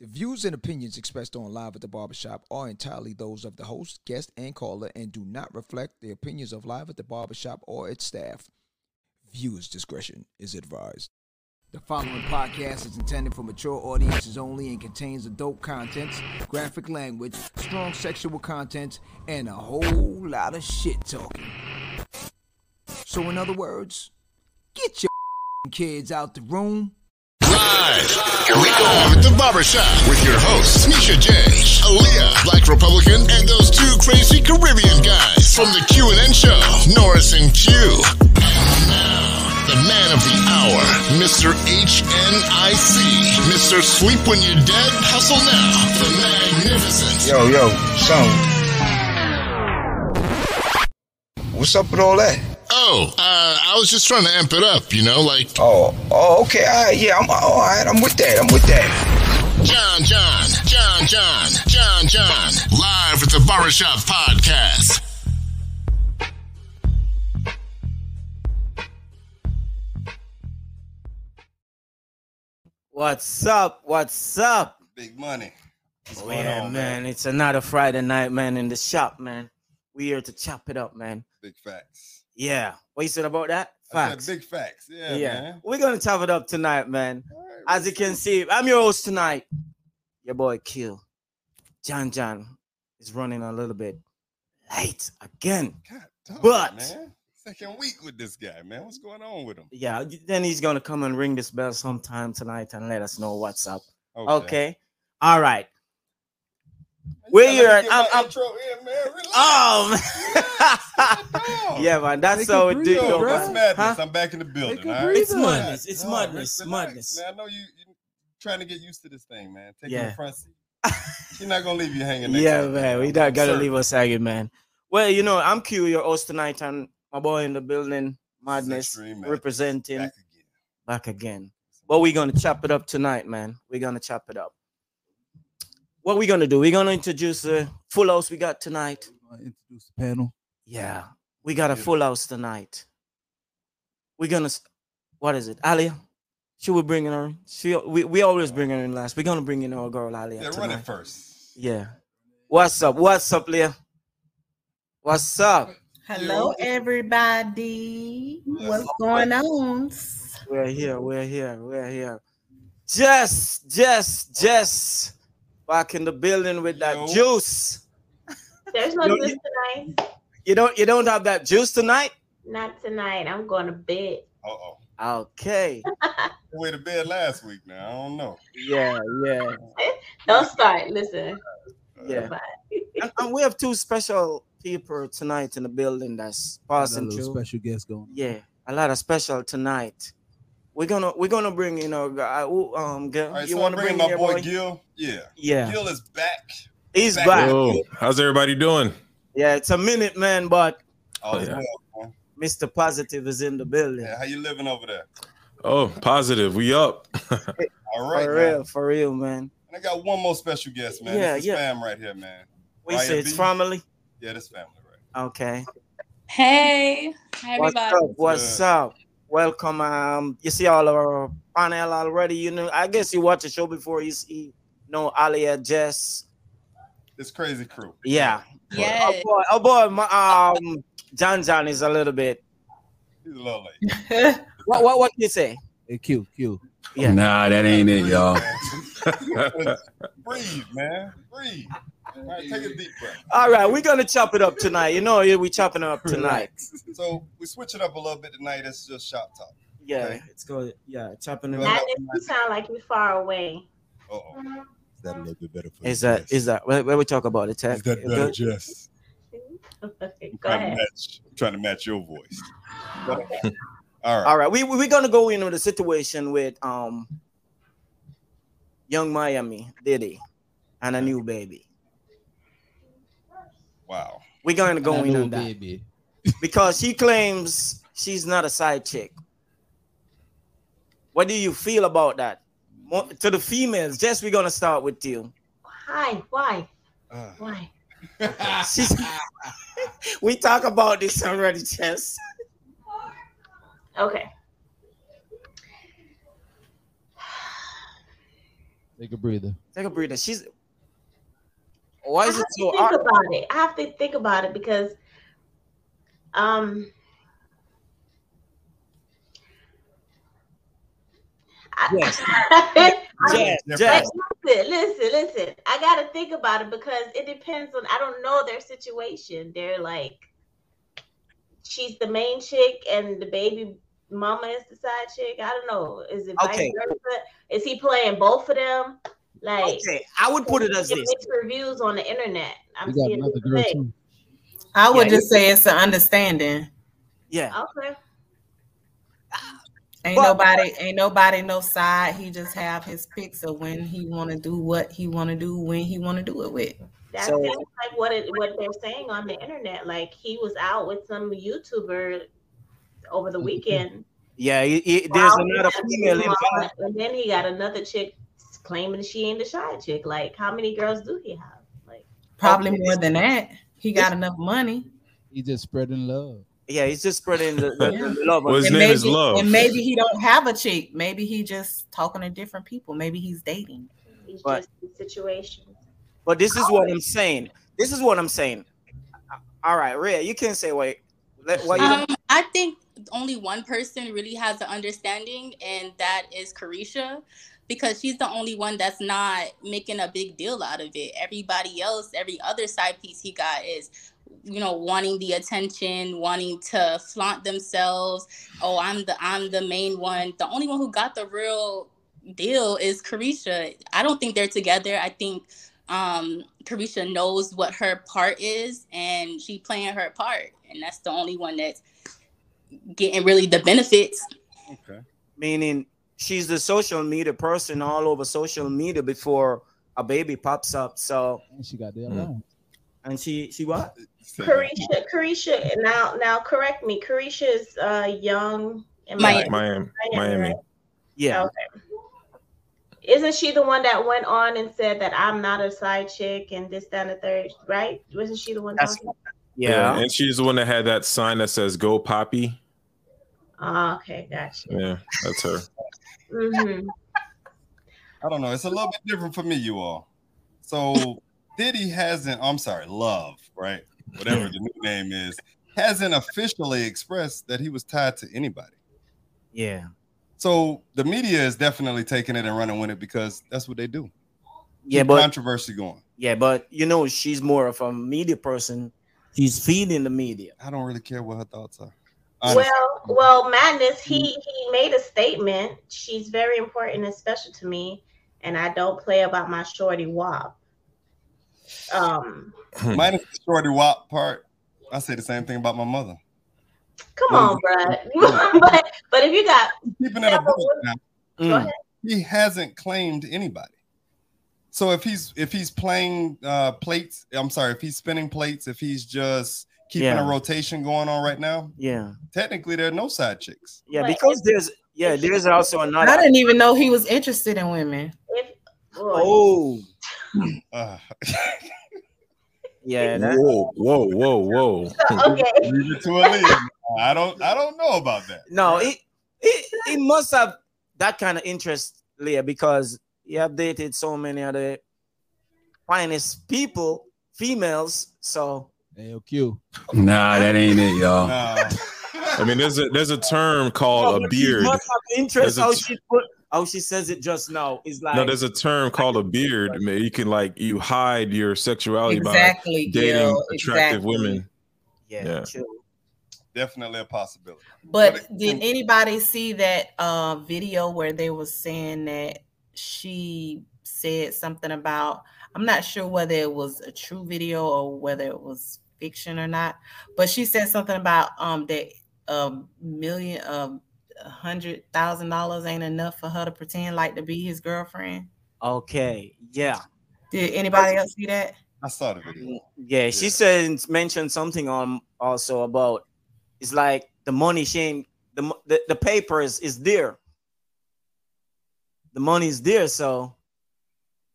The views and opinions expressed on Live at the Barbershop are entirely those of the host, guest, and caller and do not reflect the opinions of Live at the Barbershop or its staff. Viewers' discretion is advised. The following podcast is intended for mature audiences only and contains adult contents, graphic language, strong sexual content, and a whole lot of shit talking. So, in other words, get your kids out the room. Live. Here we go at the barbershop with your hosts, Misha J, Aaliyah, Black Republican, and those two crazy Caribbean guys from the Q and N show, Norris and Q. And now, the man of the hour, Mr. HNIC, Mr. Sleep When You're Dead, Hustle Now, the Magnificent. Yo, yo, son. What's up with all that? Oh, uh, I was just trying to amp it up, you know, like Oh, oh, okay, all right, yeah, I'm all right. I'm with that. I'm with that. John, John, John, John, John, John, live at the Barbershop Podcast. What's up? What's up? Big money. What's Oh, yeah, on, man. It's another Friday night, man, in the shop, man. We here to chop it up, man. Big facts. Yeah. What you said about that? Facts. big facts. Yeah, yeah. man. We're gonna chop it up tonight, man. Right, As you can see, I'm your host tonight. Your boy Kill. John John is running a little bit late again. But-. Second week with this guy, man. What's going on with him? Yeah, then he's gonna come and ring this bell sometime tonight and let us know what's up. Okay. All right. You We're gotta here let me at- I'm- I'm- intro in, man. Relax. Oh Calm yeah, man. That's Take how it breather, do. Yo, though, bro. what's madness? Huh? I'm back in the building. All right? It's madness. It's No, madness. relax, Madness. Man, I know you you trying to get used to this thing, man. Taking Yeah. the front seat. She's not gonna leave you hanging. Next Yeah, to her, man. We I'm not gotta certain. leave us hanging, man. Well, you know, I'm Q, your host tonight, and my boy in the building, Madness, Extreme Madness. representing Back again. back again. But we're gonna chop it up tonight, man. We're gonna chop it up. What we gonna do? We're gonna introduce the full house we got tonight. Uh, introduce the panel. Yeah, we got a full house tonight. We're gonna, what is it, Alia? Should we bring in her? She, we, we always bring her in last. We're gonna bring in our girl Alia Yeah, run it first. Yeah. What's up? What's up, Leah? What's up? Hello, everybody. What's going on? We're here. We're here. We're here. Jess, Jess, Jess, back in the building with that Yo. juice. There's no No, juice you- tonight. You don't. You don't have that juice tonight. Not tonight. I'm going to bed. Uh oh. Okay. Way to bed last week now. I don't know. Yeah. Yeah. Don't start. Listen. Yeah. And, and we have two special people tonight in the building that's a passing little through. special guest going. Yeah, a lot of special tonight. We're gonna we're gonna bring in our guy. Um, girl, All right, you so want to bring bringing my boy boy? Gil. Yeah. Yeah, Gil is back. he's back. back. Yo, how's everybody doing? Yeah, it's a minute, man, but Oh, yeah. yeah. Mr. Positive is in the building. Yeah, how you living over there? Oh, positive. We up. All right, for man. real, for real, man. And I got one more special guest, man. Yeah, this is yeah. fam right here, man. We Ryan say it's family. Yeah, this family, right? Okay. Hey, hi What's everybody. up? What's up? Welcome. Um, you see all our panel already. You know, I guess you watch the show before you see. No, Alia, Jess. This crazy crew. Yeah. Oh boy, oh boy, my, um, John John is a little bit. He's a little late. What what what you say? Hey, Q, Q. Yeah. Nah, that ain't it, y'all. Breathe, man. Breathe. All right, take a deep breath. All right, we're gonna chop it up tonight. You know, we chopping it up tonight. So we switch it up a little bit tonight. It's just shop talk. Yeah, Okay. it's good. Yeah, chopping it Well, up. Madness, you sound like you're far away. Uh oh. Is that a little bit better for Is you, that Jess? is that where, where we talk about the Tech? Is that better, good? Jess? Go I'm ahead. match. I'm trying to match your voice. All right. All right, we we- we're gonna go into the situation with um Yung Miami Diddy and a new baby. Wow. We're gonna go And I in know, on that baby. because she claims she's not a side chick. What do you feel about that? Mo- To the females, Jess, we're gonna start with you. Why? Why? Uh, Why? She's, we talk about this already, Jess. Okay. Take a breather. Take a breather. She's why is I it have so to think hard? about it. I have to think about it because um Yes. I, Jazz, Like, Jazz. listen, listen, listen. I gotta think about it because it depends on. I don't know their situation. They're like, she's the main chick and the baby mama is the side chick. I don't know. Is it vice Okay. versa? Is he playing both of them? Like, Okay, I would put it as get this. mixed reviews on the internet. I'm We got seeing another girl too. I would Yeah, just say it's an understanding. Yeah. Okay. Ain't But- nobody, ain't nobody no side. He just have his picks of when he want to do what he want to do when he want to do it with. That So- seems like what it what they're saying on the internet. Like he was out with some YouTuber over the weekend. Yeah, he- he- there's Wow, another female involved. And then he got another chick claiming she ain't the shy chick. Like, how many girls do he have? Like, Probably Okay. more than that. He got enough money. He just spreading love. Yeah, he's just spreading the, the, Yeah. the love. Well, his and name maybe, is Love. And maybe he don't have a chick. Maybe he just talking to different people. Maybe he's dating. he's But- just in situations. But this is what I'm saying. This is what I'm saying. All right, Rhea, you can say wait. Let, why you Um, I think only one person really has an understanding, and that is Caresha, because she's the only one that's not making a big deal out of it. Everybody else, every other side piece he got is, you know, wanting the attention, wanting to flaunt themselves. Oh, I'm the I'm the main one. The only one who got the real deal is Caresha. I don't think they're together. I think um Caresha knows what her part is and she playing her part and that's the only one that's getting really the benefits Okay. meaning she's the social media person all over social media before a baby pops up. So And she got their Mm. allowance. and she she what? Caresha, Caresha, now, now correct me. Caresha is uh, young. in Miami. Miami, Miami. right? Yeah. Okay. Isn't she the one that went on and said that I'm not a side chick and this, that, and the third, right? Wasn't she the one That's- talking? Yeah. and she's the one that had that sign that says "Go Poppy." Oh, okay, gotcha. Yeah, that's her. hmm I don't know. It's a little bit different for me, you all. So Diddy hasn't. I'm sorry, Love, right? Whatever the new name is, hasn't officially expressed that he was tied to anybody. Yeah. So the media is definitely taking it and running with it because that's what they do. Yeah, Keep but controversy going. yeah, but you know, she's more of a media person. She's feeding the media. I don't really care what her thoughts are. Honestly. Well, well, madness. He he made a statement. She's very important and special to me, and I don't play about my shorty wop. Um, minus the shorty wop part, I say the same thing about my mother. come on, bruh. but but if you got Keeping it a buck now, go Mm. ahead. he hasn't claimed anybody. So if he's if he's playing uh plates, I'm sorry, if he's spinning plates, if he's just keeping Yeah. a rotation going on right now, Yeah. technically there are no side chicks. Yeah, But because if- there's yeah, there's also another. I didn't even know he was interested in women. if Oh, Uh, yeah, that, Whoa, whoa, whoa, whoa. okay. leave it to Aaliyah. I don't I don't know about that. no, it, it it must have that kind of interest, Leah, because you have dated so many other finest people, females. So AOQ. Nah, that ain't it, y'all. Nah. I mean, there's a there's a term called Oh, a but she beard. must have interest. How t- she put, how she says it just now is like No, there's a term called a beard. I mean, you can like you hide your sexuality Exactly, by dating Gil, attractive exactly. women. yeah, yeah. chill. Definitely a possibility. But But- did anybody see that uh, video where they was saying that she said something about? I'm not sure whether it was a true video or whether it was fiction or not. But she said something about um that a million of a hundred thousand dollars ain't enough for her to pretend like to be his girlfriend. Okay, yeah. Did anybody else see that? I saw the video. Yeah, she said mentioned something on also about it's like the money she ain't the the, the papers is there. The money is there, so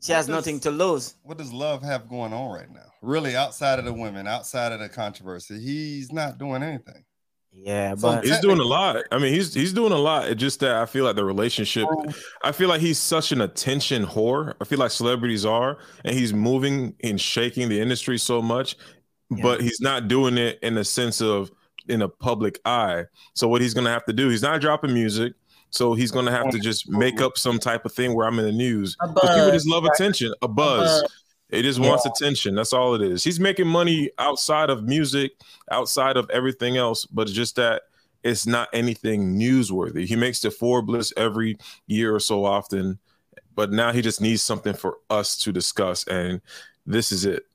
she What has does- nothing to lose. What does love have going on right now? Really, outside of the women, outside of the controversy, he's not doing anything. Yeah, So but He's doing a lot. I mean, he's he's doing a lot. It's just that I feel like the relationship. I feel like he's such an attention whore. I feel like celebrities are, and he's moving and shaking the industry so much, but he's not doing it in the sense of in a public eye. So what he's gonna have to do? He's not dropping music. So he's gonna have to just make up some type of thing where I'm in the news. Because people just love attention, a buzz. buzz. It just wants attention. That's all it is. He's making money outside of music, outside of everything else, but it's just that it's not anything newsworthy. He makes the Forbes list every year or so often, but now he just needs something for us to discuss, and this is it.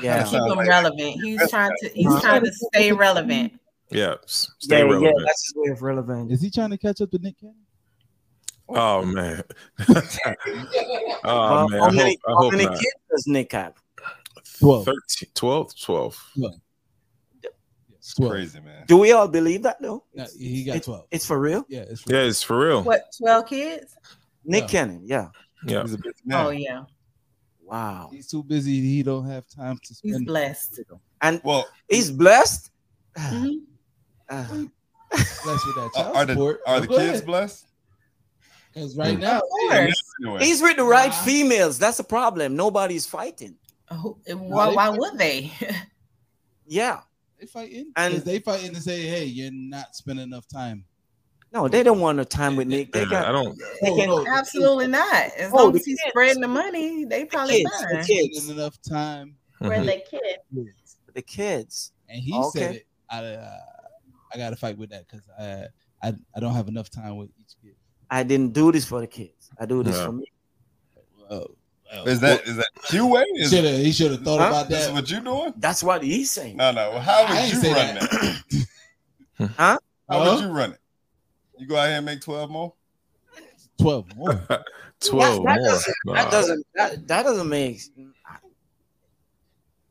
yeah, Keep him relevant. He's trying to he's trying to stay relevant. Yeah, s- stay yeah, yeah, relevant. that's his way of relevant. Is he trying to catch up to Nick Cannon? Oh man. oh Uh, man. how I many, hope, I how hope many not. kids does Nick have? 12. 13, 12, 12. It's crazy, man. Do we all believe that though? No, he got It- 12. It's for real. Yeah, it's Yeah, it's for real. What, 12 kids? Nick Yeah. Cannon, yeah. Yeah. He's a busy Oh yeah. Wow. He's too busy. He don't have time to spend. He's blessed. And Well, he's blessed. Mhm. Uh, Blessed with that are, child are the support. are the kids ahead. blessed? Because right now, Of course. Anyway, he's with the right females. That's the problem. Nobody's fighting. Oh, Why, why would they? Yeah. they fighting. And- And they fighting to say, hey, you're not spending enough time. No, they don't want no time with Nick. They Yeah, I got don't. they Oh, no, Absolutely not. As Oh, long as he's kids. spreading the money, they probably kids, the kids. spending enough time. For the kid. the kids. And he Okay. said it. I, uh, I got to fight with that because I, I I don't have enough time with each kid. I didn't do this for the kids. I do this Yeah. for me. Well, well, is that is that you way? Is should have he should have thought Huh? about this that. what you doing? That's what he's saying. No, no. How would ain't you run that. that? Huh? How Huh? would you run it? You go out here and make twelve more. Twelve more. 12 that, more. Doesn't, Nah. that doesn't that, that doesn't make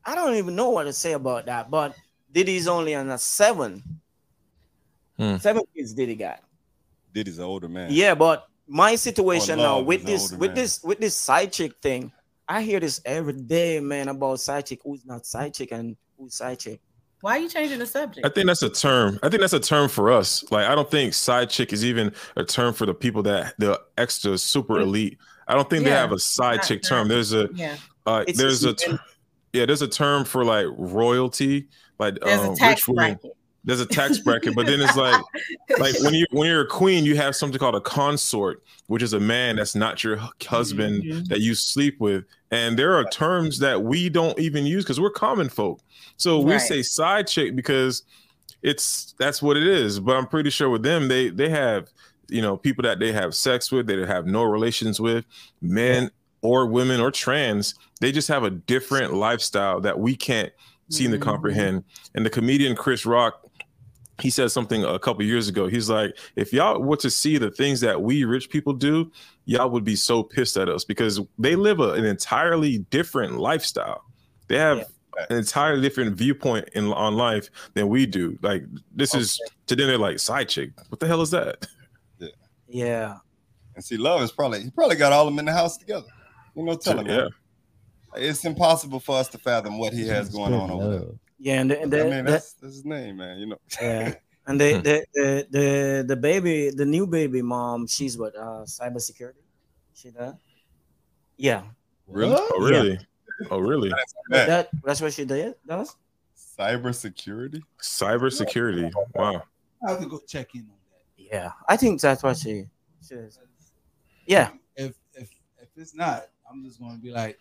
I don't even know what to say about that, but Diddy's only on a seven. Hmm. Seven kids Diddy got. Diddy's an older man. Yeah, but my situation Oh, now with this with man. this with this side chick thing, I hear this every day, man, about side chick who's not side chick and who's side chick. Why are you changing the subject? I think that's a term. I think that's a term for us. Like I don't think side chick is even a term for the people that the extra super elite. I don't think they have a side chick term. term. There's a yeah. uh, there's a ter- yeah there's a term for like royalty like There's um, a tax rich women. bracket. There's a tax bracket, but then it's like like when you when you're a queen, you have something called a consort, which is a man that's not your hu- husband Mhm. that you sleep with. And there are terms that we don't even use because we're common folk. So we Right. say side chick because it's that's what it is. But I'm pretty sure with them, they they have you know people that they have sex with, they have no relations with, men or women or trans. They just have a different lifestyle that we can't seem to Mhm. comprehend. And the comedian Chris Rock he said something a couple years ago. He's like, if y'all were to see the things that we rich people do, y'all would be so pissed at us because they live a, an entirely different lifestyle. They have an entirely different viewpoint in on life than we do. Like this is to them, they're like side chick. What the hell is that? Yeah. And see, love is probably he probably got all of them in the house together. You know, tell him. yeah. man. It's impossible for us to fathom what he has going on over there. Yeah, and the, and the, I mean, the- that's, that's his name, man. You know. yeah. And the, the the the the baby, the new baby mom, she's what uh cybersecurity. She that? Yeah. Really? Oh really? Oh really? Yeah. That that's what she did. Does? Cyber security. Cyber security. Wow. I have to go check in on that. Yeah, I think that's what she. she is. Yeah. If if if it's not, I'm just gonna be like,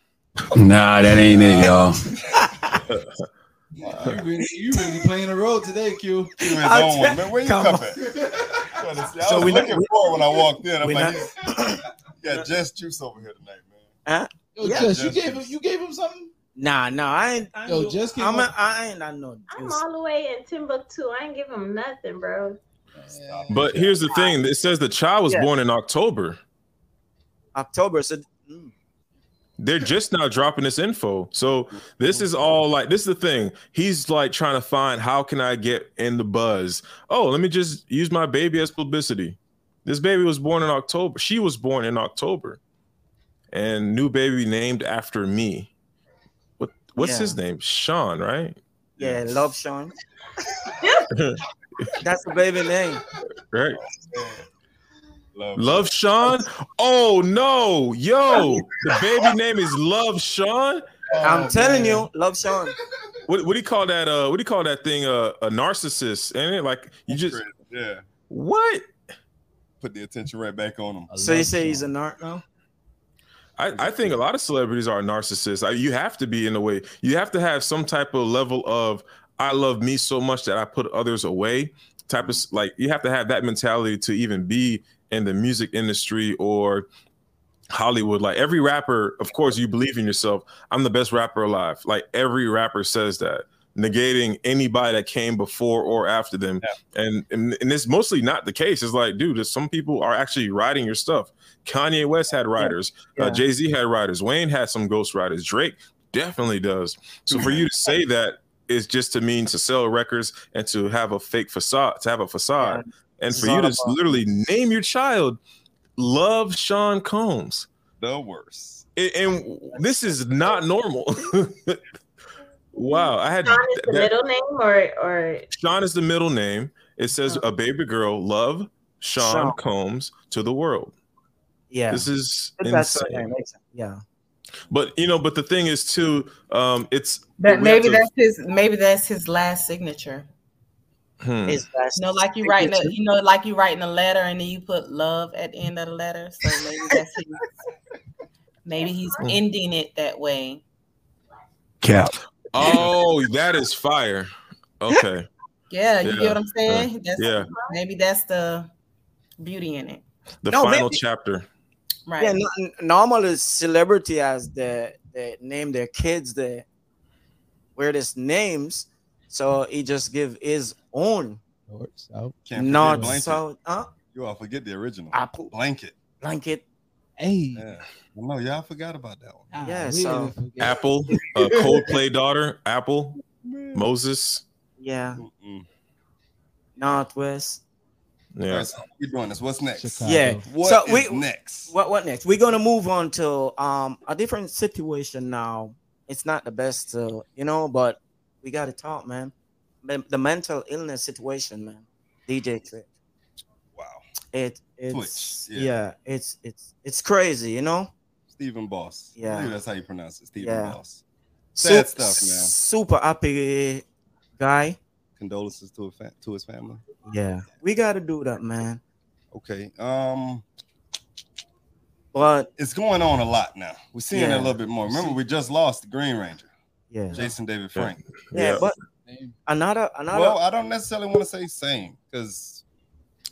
Nah, that ain't it, y'all. you really you really playing the role today, Q. He was on one, man. Where you Come come on. at? I So was we- looking we- for when I walked in. I'm like, not- you got just juice over here tonight, man. Huh? Yo, Yeah. Jess, you gave him you gave him something? Nah, nah, I ain't. I ain't Yo, just came I'm up- a, I ain't. I know. I'm this. all the way in Timbuktu. I ain't give him nothing, bro. But here's the thing: it says the child was Yeah. born in October. October. So mm, They're just now dropping this info. So this is all like this is the thing. He's like trying to find how can I get in the buzz. Oh, let me just use my baby as publicity. This baby was born in October. She was born in October. And new baby named after me. What what's Yeah. his name? Sean, right? yeah, love Sean. That's the baby name. right? Love, Love Sean. Oh no, yo, the baby name is Love Sean. I'm telling you, love Sean. What what do you call that? Uh, what do you call that thing? Uh, a narcissist, ain't it? Like you just yeah. what? Put the attention right back on him. So you say he's a narc now? I, I think a lot of celebrities are narcissists. I, you have to be in a way. You have to have some type of level of I love me so much that I put others away. Type of like you have to have that mentality to even be in the music industry or Hollywood. Like every rapper, of course, you believe in yourself. I'm the best rapper alive. Like every rapper says that, negating anybody that came before or after them. And, and and it's mostly not the case. It's like, dude, some people are actually writing your stuff. Kanye West had writers. Yeah. Uh, Jay Z had writers. Wayne had some ghost writers. Drake definitely does. So for you to say that is just to mean to sell records and to have a fake facade, to have a facade, and This for you to about- literally name your child Love Sean Combs. The worst. And, and this is not normal. wow, I had Sean is the that- middle name, or or Sean is the middle name. It says a baby girl, love Sean, Sean. Combs to the world. Yeah. This is That's insane. Yeah. But you know, but the thing is too, um, it's That maybe to- that's his maybe that's his last signature. Hmm. His last You know, like you writing a, you know, like you writing a letter and then you put love at the end of the letter. So maybe that's his maybe he's ending it that way. Cap. Oh, that is fire. Okay. Yeah, you Yeah, get what I'm saying? That's yeah. maybe that's the beauty in it. The No, final maybe- chapter. Right. Yeah, n- n- normally celebrity has the they name their kids the weirdest names, so he just give his own. North, south. Can't forget Not blanket. so uh You all forget the original. Apple. Blanket. blanket. Hey. Yeah. No, y'all forgot about that one. nah, Yeah, so- didn't. Apple, uh, Coldplay daughter, Apple, Moses. Yeah, Mm-mm. North West. Yeah. right, so what we doing this. What's next? Chicago. Yeah. What so is we next? what what next? We're gonna move on to um a different situation now. It's not the best, uh, you know, but we got to talk, man. The, mental illness situation, man. DJ Trick. Wow. It it's Twitch, yeah. yeah. it's it's it's crazy, you know. Stephen Boss. Yeah. that's how you pronounce it. Stephen Yeah. Boss. Sad Sup- stuff, man. Super happy guy. Condolences to, a fa- to his family. Yeah, we got to do that, man. Okay. Um, But it's going on a lot now. We're seeing Yeah. a little bit more. Remember, we just lost the Green Ranger, yeah, Jason David Frank. yeah, Yeah. but Name. another another. Well, I don't necessarily want to say same because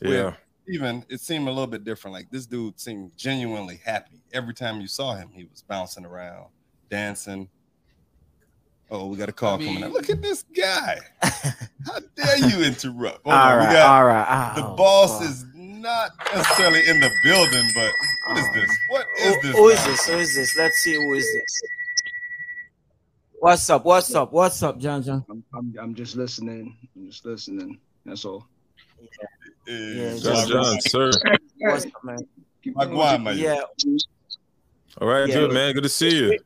Yeah. even it seemed a little bit different. Like this dude seemed genuinely happy every time you saw him. He was bouncing around, dancing. Oh, we got a call I mean- coming up. Look at this guy. How dare you interrupt? Hold all on, we right, got- all right. The oh, boss boy. is not necessarily in the building, but what is this? What is Who- this? who is this? Who is this? Let's see who is this. What's up? What's up? What's up, John John? I'm, I'm, I'm just listening. I'm just listening. That's all. Yeah, Eh, John, John, sir. What's up, man? Keep Like man? Yeah, All right, Yeah. good man. Good to see you.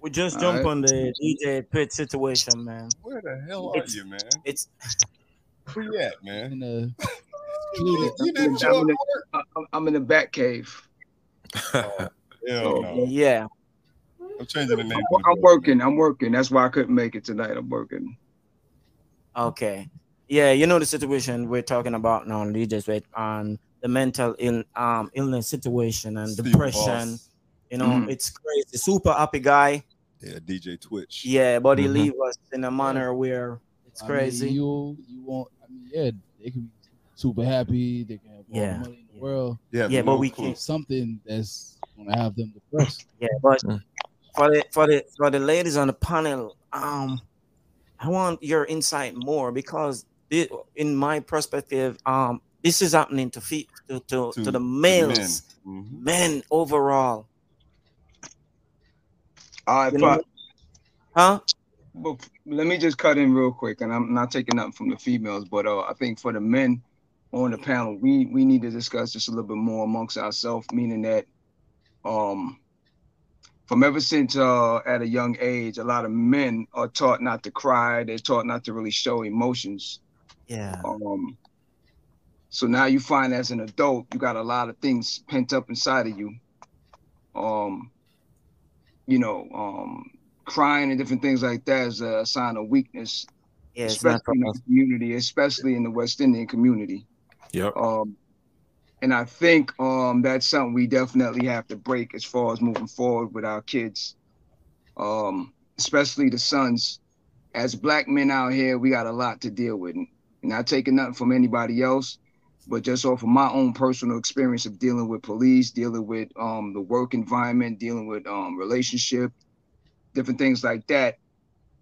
we just All jump right. on the DJ Pit situation, man. Where the hell are It's- you, man? It's Where you at, man? In the You, you didn't I'm in the- I- I'm in the back cave. Hell no. yeah. I'm changing the name. I'm, I'm working. I'm working. That's why I couldn't make it tonight. I'm working. Okay. Yeah, you know the situation we're talking about now, DJs, right? On the mental Ill, um illness situation and Steve depression. Boss. You know, Mhm. it's crazy. Super happy guy. Yeah, DJ Twitch. Yeah, but he Mhm. leave us in a manner where it's I mean, crazy. you you want? I mean, yeah, they can be super happy. They can have all Yeah. the money in the world. Yeah, Yeah, but we can't- Something that's gonna have them depressed. Yeah, but Mm. For the for the for the ladies on the panel, um, I want your insight more because thi- in my perspective, um, this is happening to feet to to, to, To the men. males, Mhm. men overall. All right, You know, huh? but let me just cut in real quick, and I'm not taking nothing from the females, but uh, I think for the men on the panel, we we need to discuss this a little bit more amongst ourselves, meaning that um, from ever since uh, at a young age, a lot of men are taught not to cry. They're taught not to really show emotions. Yeah. Um. So now you find as an adult, you got a lot of things pent up inside of you. Um. You know, um, crying and different things like that is a sign of weakness, Yeah, especially in the community, especially in the West Indian community. Yep. Um, and I think um, that's something we definitely have to break as far as moving forward with our kids, um, especially the sons. As black men out here, we got a lot to deal with. And not taking nothing from anybody else, but just off of my own personal experience of dealing with police, dealing with um, the work environment, dealing with um, relationship, different things like that.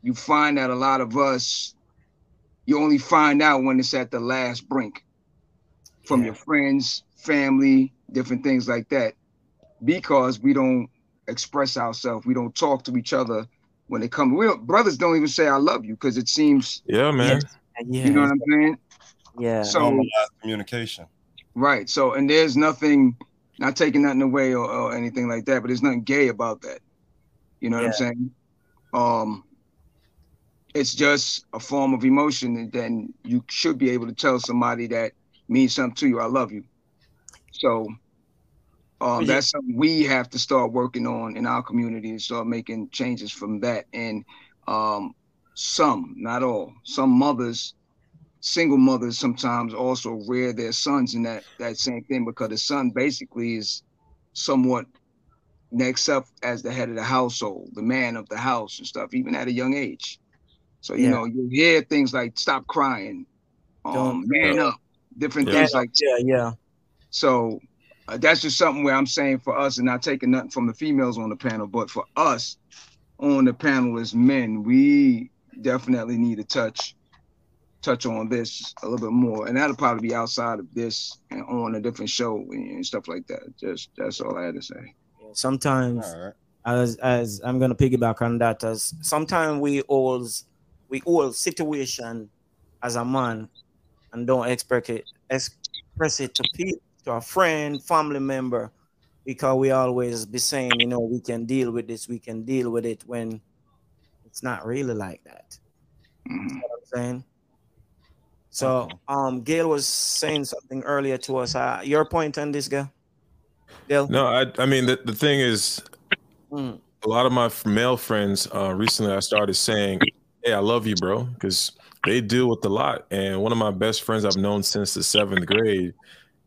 You find that a lot of us, you only find out when it's at the last brink from your friends, family, different things like that, because we don't express ourselves. We don't talk to each other when they come. We don't, brothers don't even say "I love you" because it seems Yeah, man. you know what I'm saying. Yeah. So communication. right. So and there's nothing, not taking nothing away or, or anything like that, but there's nothing gay about that. You know what I'm saying? Um, it's just a form of emotion, and then you should be able to tell somebody that means something to you. I love you. So um, that's something we have to start working on in our community and start making changes from that. And um, some, not all, some mothers, single mothers, sometimes also rear their sons in that that same thing because the son basically is somewhat next up as the head of the household, the man of the house and stuff, even at a young age. So you Yeah. know, you hear things like "stop crying," um, Don't- "man up," different Yeah. things like yeah, yeah. So uh, that's just something where I'm saying for us, and not taking nothing from the females on the panel, but for us on the panel as men, we definitely need to touch touch on this a little bit more, and that'll probably be outside of this and on a different show and, and stuff like that. Just that's all I had to say. Sometimes, All right. as as I'm gonna piggyback on that, as sometimes we all we all situation as a man and don't express it express it to people, to a friend, family member, because we always be saying, you know, we can deal with this, we can deal with it when it's not really like that. Mhm. You know what I'm saying? So, um, Gail was saying something earlier to us. Uh, your point on this guy, Gail? No, I I mean the, the thing is Mm. a lot of my male friends uh recently I started saying, Hey, I love you, bro, because they deal with a lot. And one of my best friends I've known since the seventh grade,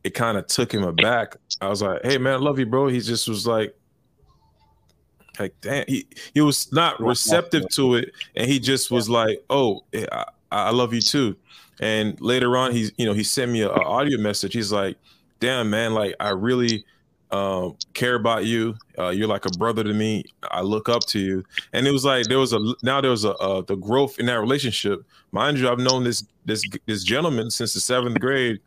it kind of took him aback. I was like, Hey man, I love you, bro. He just was like like damn. He, he was not receptive to it and he just was like oh eh, I, I love you too. And later on he's you know he sent me a, a audio message. He's like damn man like i really um, care about you. Uh, you're like a brother to me. I look up to you. And it was like there was a now there was a uh, the growth in that relationship. Mind you i've known this this this gentleman since the seventh grade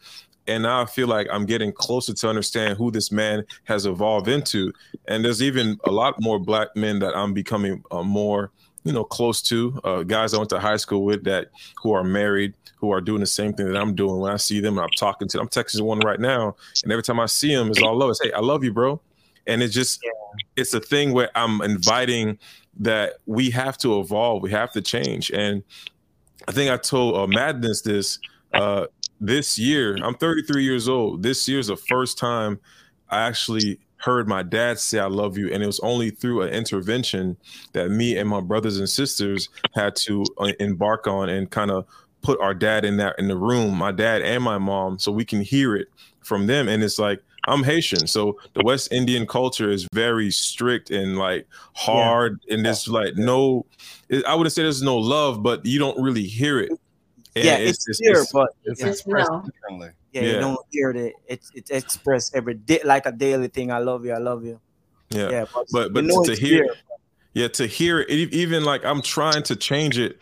and now I feel like I'm getting closer to understand who this man has evolved into. And there's even a lot more black men that I'm becoming uh, more, you know, close to. Uh, guys I went to high school with that who are married, who are doing the same thing that I'm doing. When I see them, I'm talking to them. I'm texting one right now, and every time I see him, it's all love. It's hey, I love you, bro. And it's just, it's a thing where I'm inviting that we have to evolve, we have to change. And I think I told uh, Madness this uh, this year. I'm 33 years old. This year's the first time I actually heard my dad say "I love you," and it was only through an intervention that me and my brothers and sisters had to uh, embark on and kind of put our dad in that in the room, my dad and my mom, so we can hear it from them. And it's like I'm Haitian, so the West Indian culture is very strict and like hard, and there's like no, I wouldn't say there's no love, but you don't really hear it. Yeah, it's, here, but it's yeah. expressed No. differently. Yeah, you don't hear it. It's it's expressed every day like a daily thing. I love you. I love you. yeah. Yeah, but, but but to hear here. yeah to hear it even like i'm trying to change it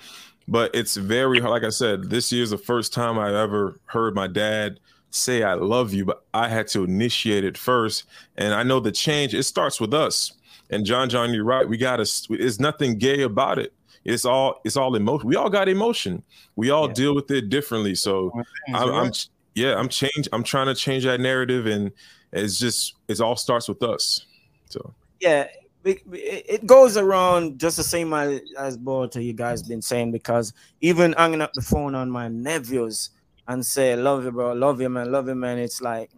but it's very hard like i said this year's the first time i ever heard my dad say i love you but i had to initiate it first and i know the change it starts with us and john john you're right we gotta there's nothing gay about it it's all it's all emotion we all got emotion we all Yeah. deal with it differently so I'm, I'm yeah i'm change i'm trying to change that narrative and it's just it all starts with us so yeah, we- we- it it goes around just the same as, as both of you guys been saying because even hanging up the phone on my nephews, and say, "Love you, bro. Love you, man. Love you, man." It's like,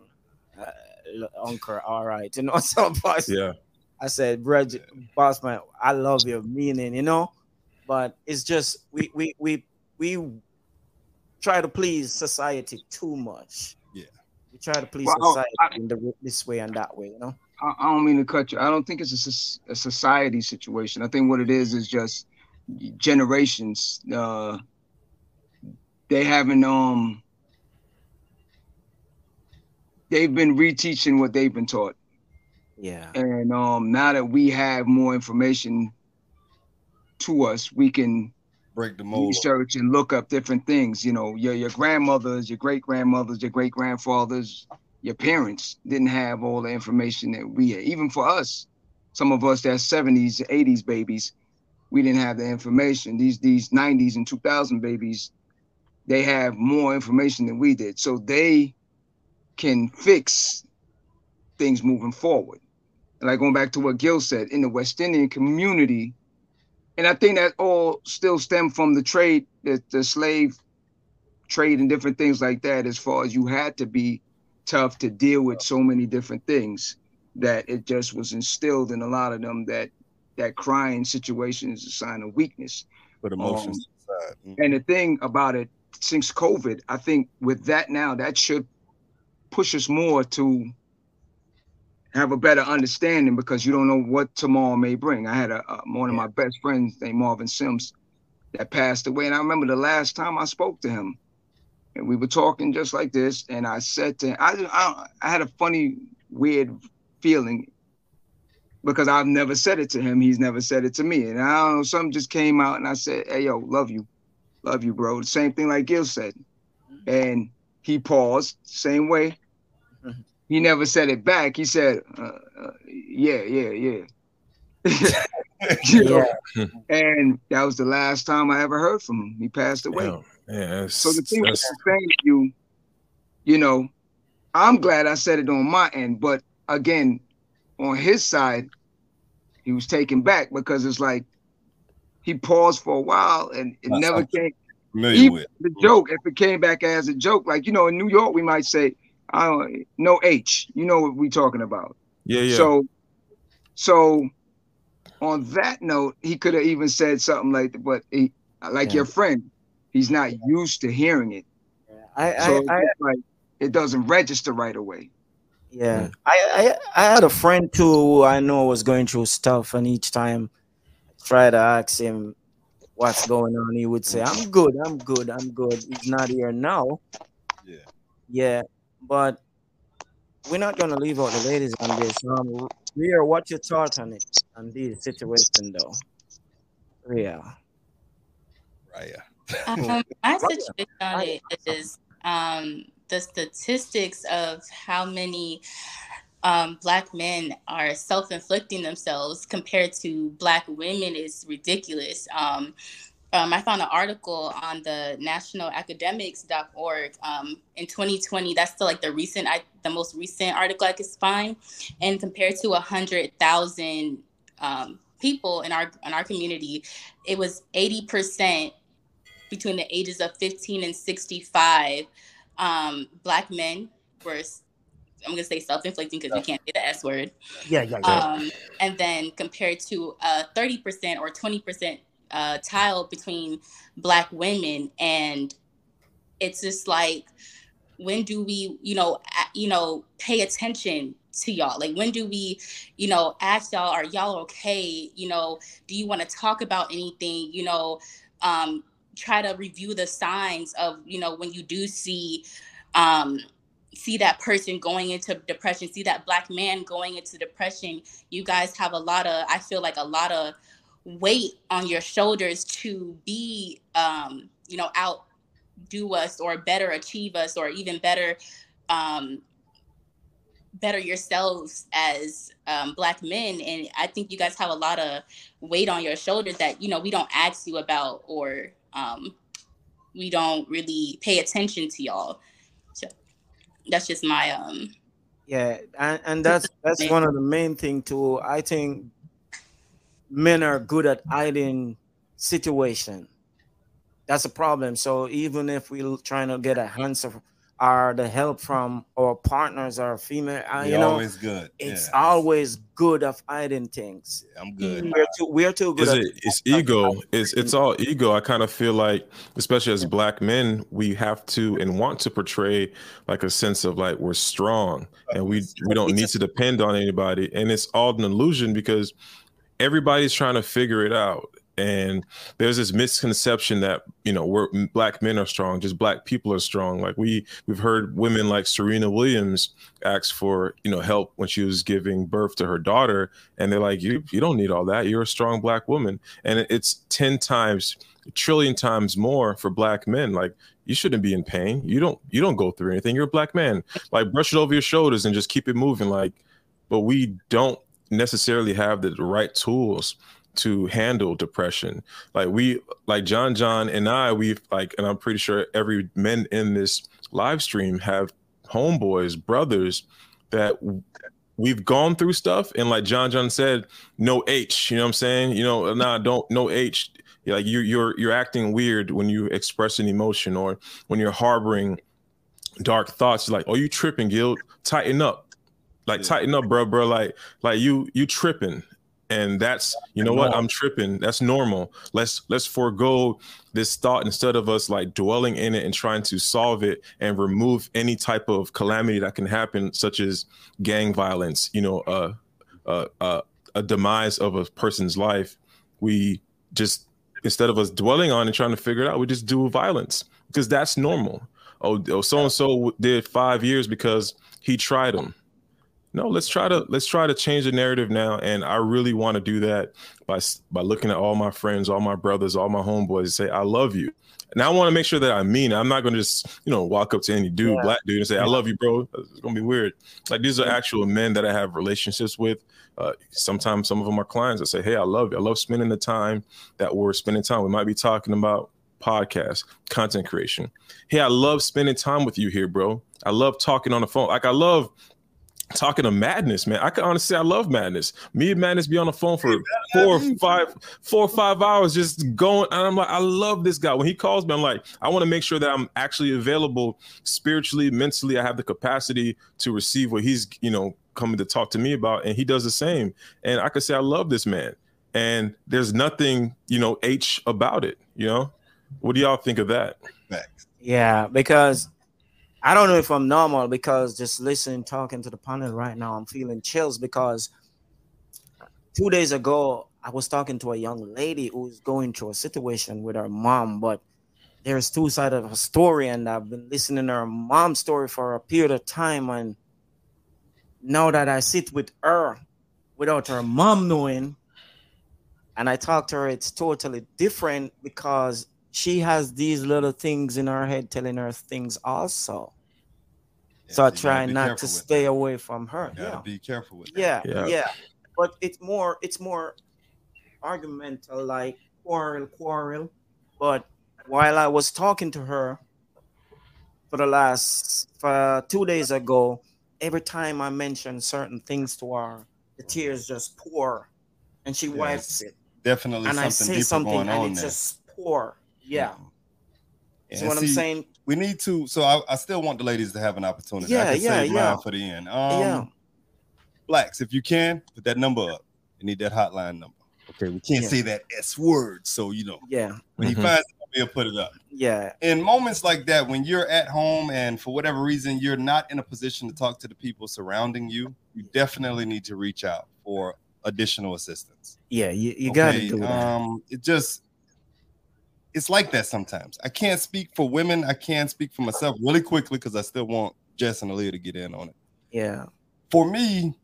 uh, uncle, all right, you know. So, boss, Yeah. I said, "Bro, boss man, I love you," meaning, you know. But it's just we we we we try to please society too much. Yeah, we try to please Well, oh, society I- in the this way and that way, you know. I, I don't mean to cut you. I don't think it's a, a society situation. I think what it is is just generations. Uh, they haven't um. They've been reteaching what they've been taught, Yeah. and um, now that we have more information to us, we can break the mold. research and look up different things. You know, your your grandmothers, your great grandmothers, your great grandfathers, your parents didn't have all the information that we had. Even for us, some of us that 70s, 80s babies, we didn't have the information. These these 90s and 2000 babies, they have more information than we did. So they can fix things moving forward. Like going back to what Gil said, in the West Indian community, and I think that all still stem from the trade, the, the slave trade and different things like that, as far as you had to be tough to deal with so many different things that it just was instilled in a lot of them that that crying situation is a sign of weakness. Put emotions Um, aside. Mm. and the thing about it, since COVID, I think with that now, that should push us more to have a better understanding because you don't know what tomorrow may bring. I had a, a one of my best friends named Marvin Sims that passed away, and I remember the last time I spoke to him, and we were talking just like this, and I said to him, I I, I had a funny, weird feeling because I've never said it to him. He's never said it to me. And I don't know, something just came out and I said, Hey, yo, love you. Love you, bro. The same thing like Gil said. Mm-hmm. And he paused, same way. He never said it back. He said, uh, uh, Yeah, yeah, yeah. know? And that was the last time I ever heard from him. He passed away. Yeah, yeah, So the thing that's- I'm saying to you, you know, I'm glad I said it on my end, but again, on his side, he was taken back because it's like he paused for a while and it That's never came. Even with. the joke, if it came back as a joke, like you know, in New York, we might say, "I don't no H." You know what we're talking about? Yeah, yeah. So, so on that note, he could have even said something like, that, but he, like Yeah. your friend, he's not used to hearing it. I, So I, I like it doesn't register right away. Yeah, I, I I had a friend too who I know was going through stuff, and each time I try to ask him what's going on, he would say, "I'm good, I'm good, I'm good." He's not here now. Yeah. Yeah, but we're not gonna leave out the ladies on this. Um, Rhea, what's your thought on it on this situation, though? Rhea. Right. Um, my situation on it is um, the statistics of how many um, black men are self-inflicting themselves compared to black women is ridiculous. Um, um, I found an article on the nationalacademies.org um, in 2020. That's the like the recent, I, the most recent article I could find, and compared to hundred thousand um, people in our in our community, it was 80 percent between the ages of 15 and 65 um, black men were i'm going to say self-inflicting because we can't say the s word Yeah, yeah, yeah. um, and then compared to uh, 30% or 20% uh, tile between black women and it's just like when do we you know you know pay attention to y'all? Like when do we you know ask y'all are y'all okay? You know do you want to talk about anything? You know um try to review the signs of you know when you do see um see that person going into depression see that black man going into depression. You guys have a lot of i feel like a lot of weight on your shoulders to be um you know outdo us or better achieve us or even better um better yourselves as um, black men and i think you guys have a lot of weight on your shoulders that you know we don't ask you about or um, we don't really pay attention to y'all so that's just my um Yeah, and, and that's that's one of the main thing too. I think men are good at hiding situation. That's a problem. So even if we're trying to get a answer or the help from our partners or female, uh, We you know, always good. it's Yeah. always good of hiding things. I'm good. We're too, we're too good. At- it? It's ego. It's it's all ego. I kind of feel like, especially as black men, we have to and want to portray like a sense of like we're strong and we we don't need to depend on anybody. And it's all an illusion because everybody's trying to figure it out. And there's this misconception that you know we're black men are strong, just black people are strong. Like we we've heard women like Serena Williams ask for you know help when she was giving birth to her daughter, and they're like, you you don't need all that. You're a strong black woman, and it's ten times, a trillion times more for black men. Like you shouldn't be in pain. You don't you don't go through anything. You're a black man. Like brush it over your shoulders and just keep it moving. Like, but we don't necessarily have the right tools to handle depression. Like we like John John and I, we've like, and I'm pretty sure every men in this live stream have homeboys, brothers that we've gone through stuff. And like John John said, no H, you know what I'm saying? You know, nah, don't no H. Like you you're you're acting weird when you express an emotion or when you're harboring dark thoughts like oh you tripping guild tighten up like tighten up bro bro. Like like you you tripping. And that's you know what? I'm tripping. That's normal. Let's let's forego this thought instead of us like dwelling in it and trying to solve it and remove any type of calamity that can happen such as gang violence you know uh uh, uh a demise of a person's life. We just instead of us dwelling on and trying to figure it out we just do violence because that's normal. Oh, oh so and so did five years because he tried them no let's try to let's try to change the narrative now. And i really want to do that by by looking at all my friends all my brothers all my homeboys and say i love you. And i want to make sure that i mean it. i'm not going to just you know walk up to any dude Yeah. black dude and say i love you bro. It's going to be weird. Like these are actual men that i have relationships with. Uh, sometimes some of them are clients that say hey i love you. I love spending the time that we're spending time. We might be talking about podcast content creation. Hey i love spending time with you here bro. I love talking on the phone. Like i love talking to madness, man. I can honestly say I love madness. Me and madness be on the phone for four or five hours just going. And I'm like, I love this guy. When he calls me, I'm like, I want to make sure that I'm actually available spiritually, mentally. I have the capacity to receive what he's, you know, coming to talk to me about. And he does the same. And I can say I love this man. And there's nothing, you know, H about it. You know? What do y'all think of that? Yeah, because I don't know if I'm normal because just listening, talking to the panel right now, I'm feeling chills because two days ago I was talking to a young lady who's going through a situation with her mom, but there's two sides of her story, and I've been listening to her mom's story for a period of time, and now that I sit with her without her mom knowing, and I talk to her, it's totally different because she has these little things in her head telling her things also. so I try not to with stay away from her. You gotta Yeah. be careful with Yeah, that. yeah, But it's more, it's more argumental, like quarrel, quarrel. But while I was talking to her for the last for two days ago, every time I mention certain things to her, the tears just pour, and she wipes it. Definitely and I something say something, and on it there. just pour. Yeah. Yeah, See what I'm saying? We need to. So I, I still want the ladies to have an opportunity. Yeah, I can yeah, save yeah. mine for the end. Um, Yeah. blacks, if you can, put that number up. You need that hotline number. Okay, we can't Yeah. say that S word, so you know. Yeah. When he Mhm. finds it, we'll put it up. Yeah. In moments like that, when you're at home and for whatever reason you're not in a position to talk to the people surrounding you, you definitely need to reach out for additional assistance. Yeah, you, you gotta do that. Um, it just it's like that sometimes. I can't speak for women. I can't speak for myself really quickly because I still want Jess and Aaliyah to get in on it. yeah. For me,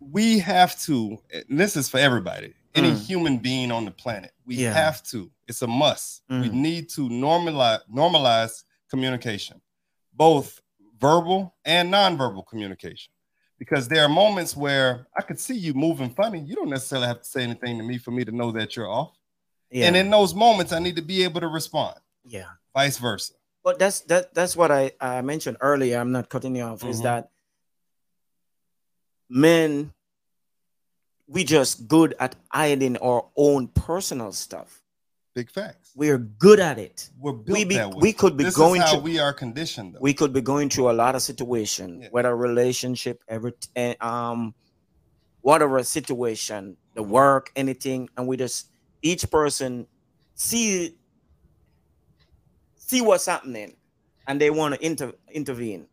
we have to, and this is for everybody, any Mm. human being on the planet. We Yeah. have to. It's a must. We Mm. need to normalize normalize communication, both verbal and nonverbal communication. Because there are moments where I could see you moving funny. You don't necessarily have to say anything to me for me to know that you're off. Yeah. And in those moments, I need to be able to respond. Yeah. Vice versa. But that's that that's what I, I mentioned earlier. I'm not cutting you off, is Mhm. that men we just good at hiding our own personal stuff. Big facts. We're good at it. We're built we be, that way. we could be This is going how to we are conditioned. Though. we could be going through a lot of situation, whether relationship, every eh, um, whatever situation, the work, anything, and we just each person see see what's happening, and they want to inter- intervene,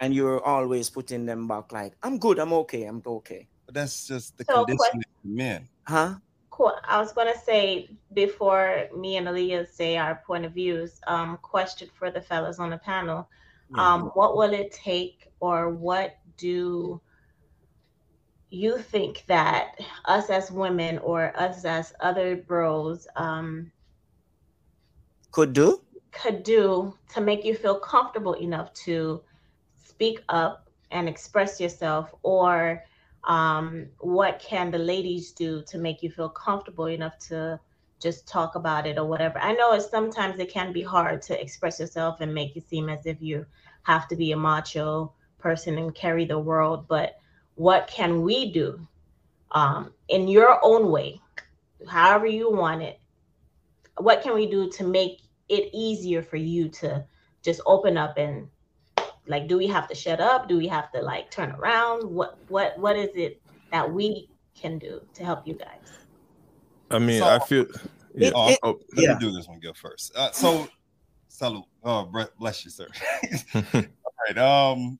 and you're always putting them back like, "I'm good, I'm okay, I'm okay." But that's just the So, conditioning of men. Huh? Cool. I was gonna say before me and Aaliyah say our point of views. Um, question for the fellas on the panel. Um, what will it take, or what do you think that us as women or us as other bros um, Could do. could do to make you feel comfortable enough to speak up and express yourself or um, what can the ladies do to make you feel comfortable enough to just talk about it or whatever i know it's sometimes it can be hard to express yourself and make it seem as if you have to be a macho person and carry the world but what can we do um, in your own way however you want it what can we do to make it easier for you to just open up and like do we have to shut up do we have to like turn around what what what is it that we can do to help you guys I mean, So- I feel. Yeah. Oh, oh, let yeah. me do this one go first. Uh, so, salute. Oh, bless you, sir. all right. Um,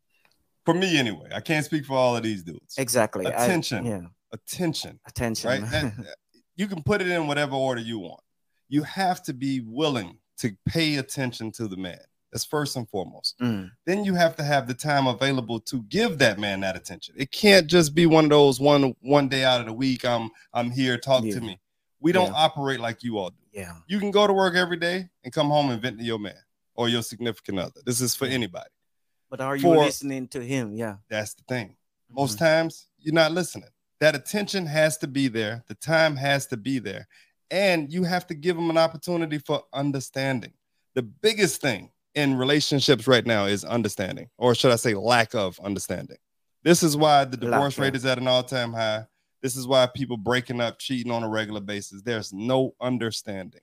for me anyway, I can't speak for all of these dudes. Exactly. I- Attention. yeah. Attention. Attention. Right. That- you can put it in whatever order you want. You have to be willing to pay attention to the man. That's first and foremost. Mm. Then you have to have the time available to give that man that attention. It can't just be one of those one one day out of the week. I'm I'm here. Talk Yeah. to me. We don't Yeah. operate like you all do. Yeah. You can go to work every day and come home and vent to your man or your significant other. This is for anybody. But are you For- listening to him? Yeah. That's the thing. Mm-hmm. Most times you're not listening. That attention has to be there. The time has to be there. And you have to give them an opportunity for understanding. The biggest thing in relationships right now is understanding, or should I say, lack of understanding. This is why the divorce rate is at an all time high. This is why people breaking up, cheating on a regular basis. There's no understanding.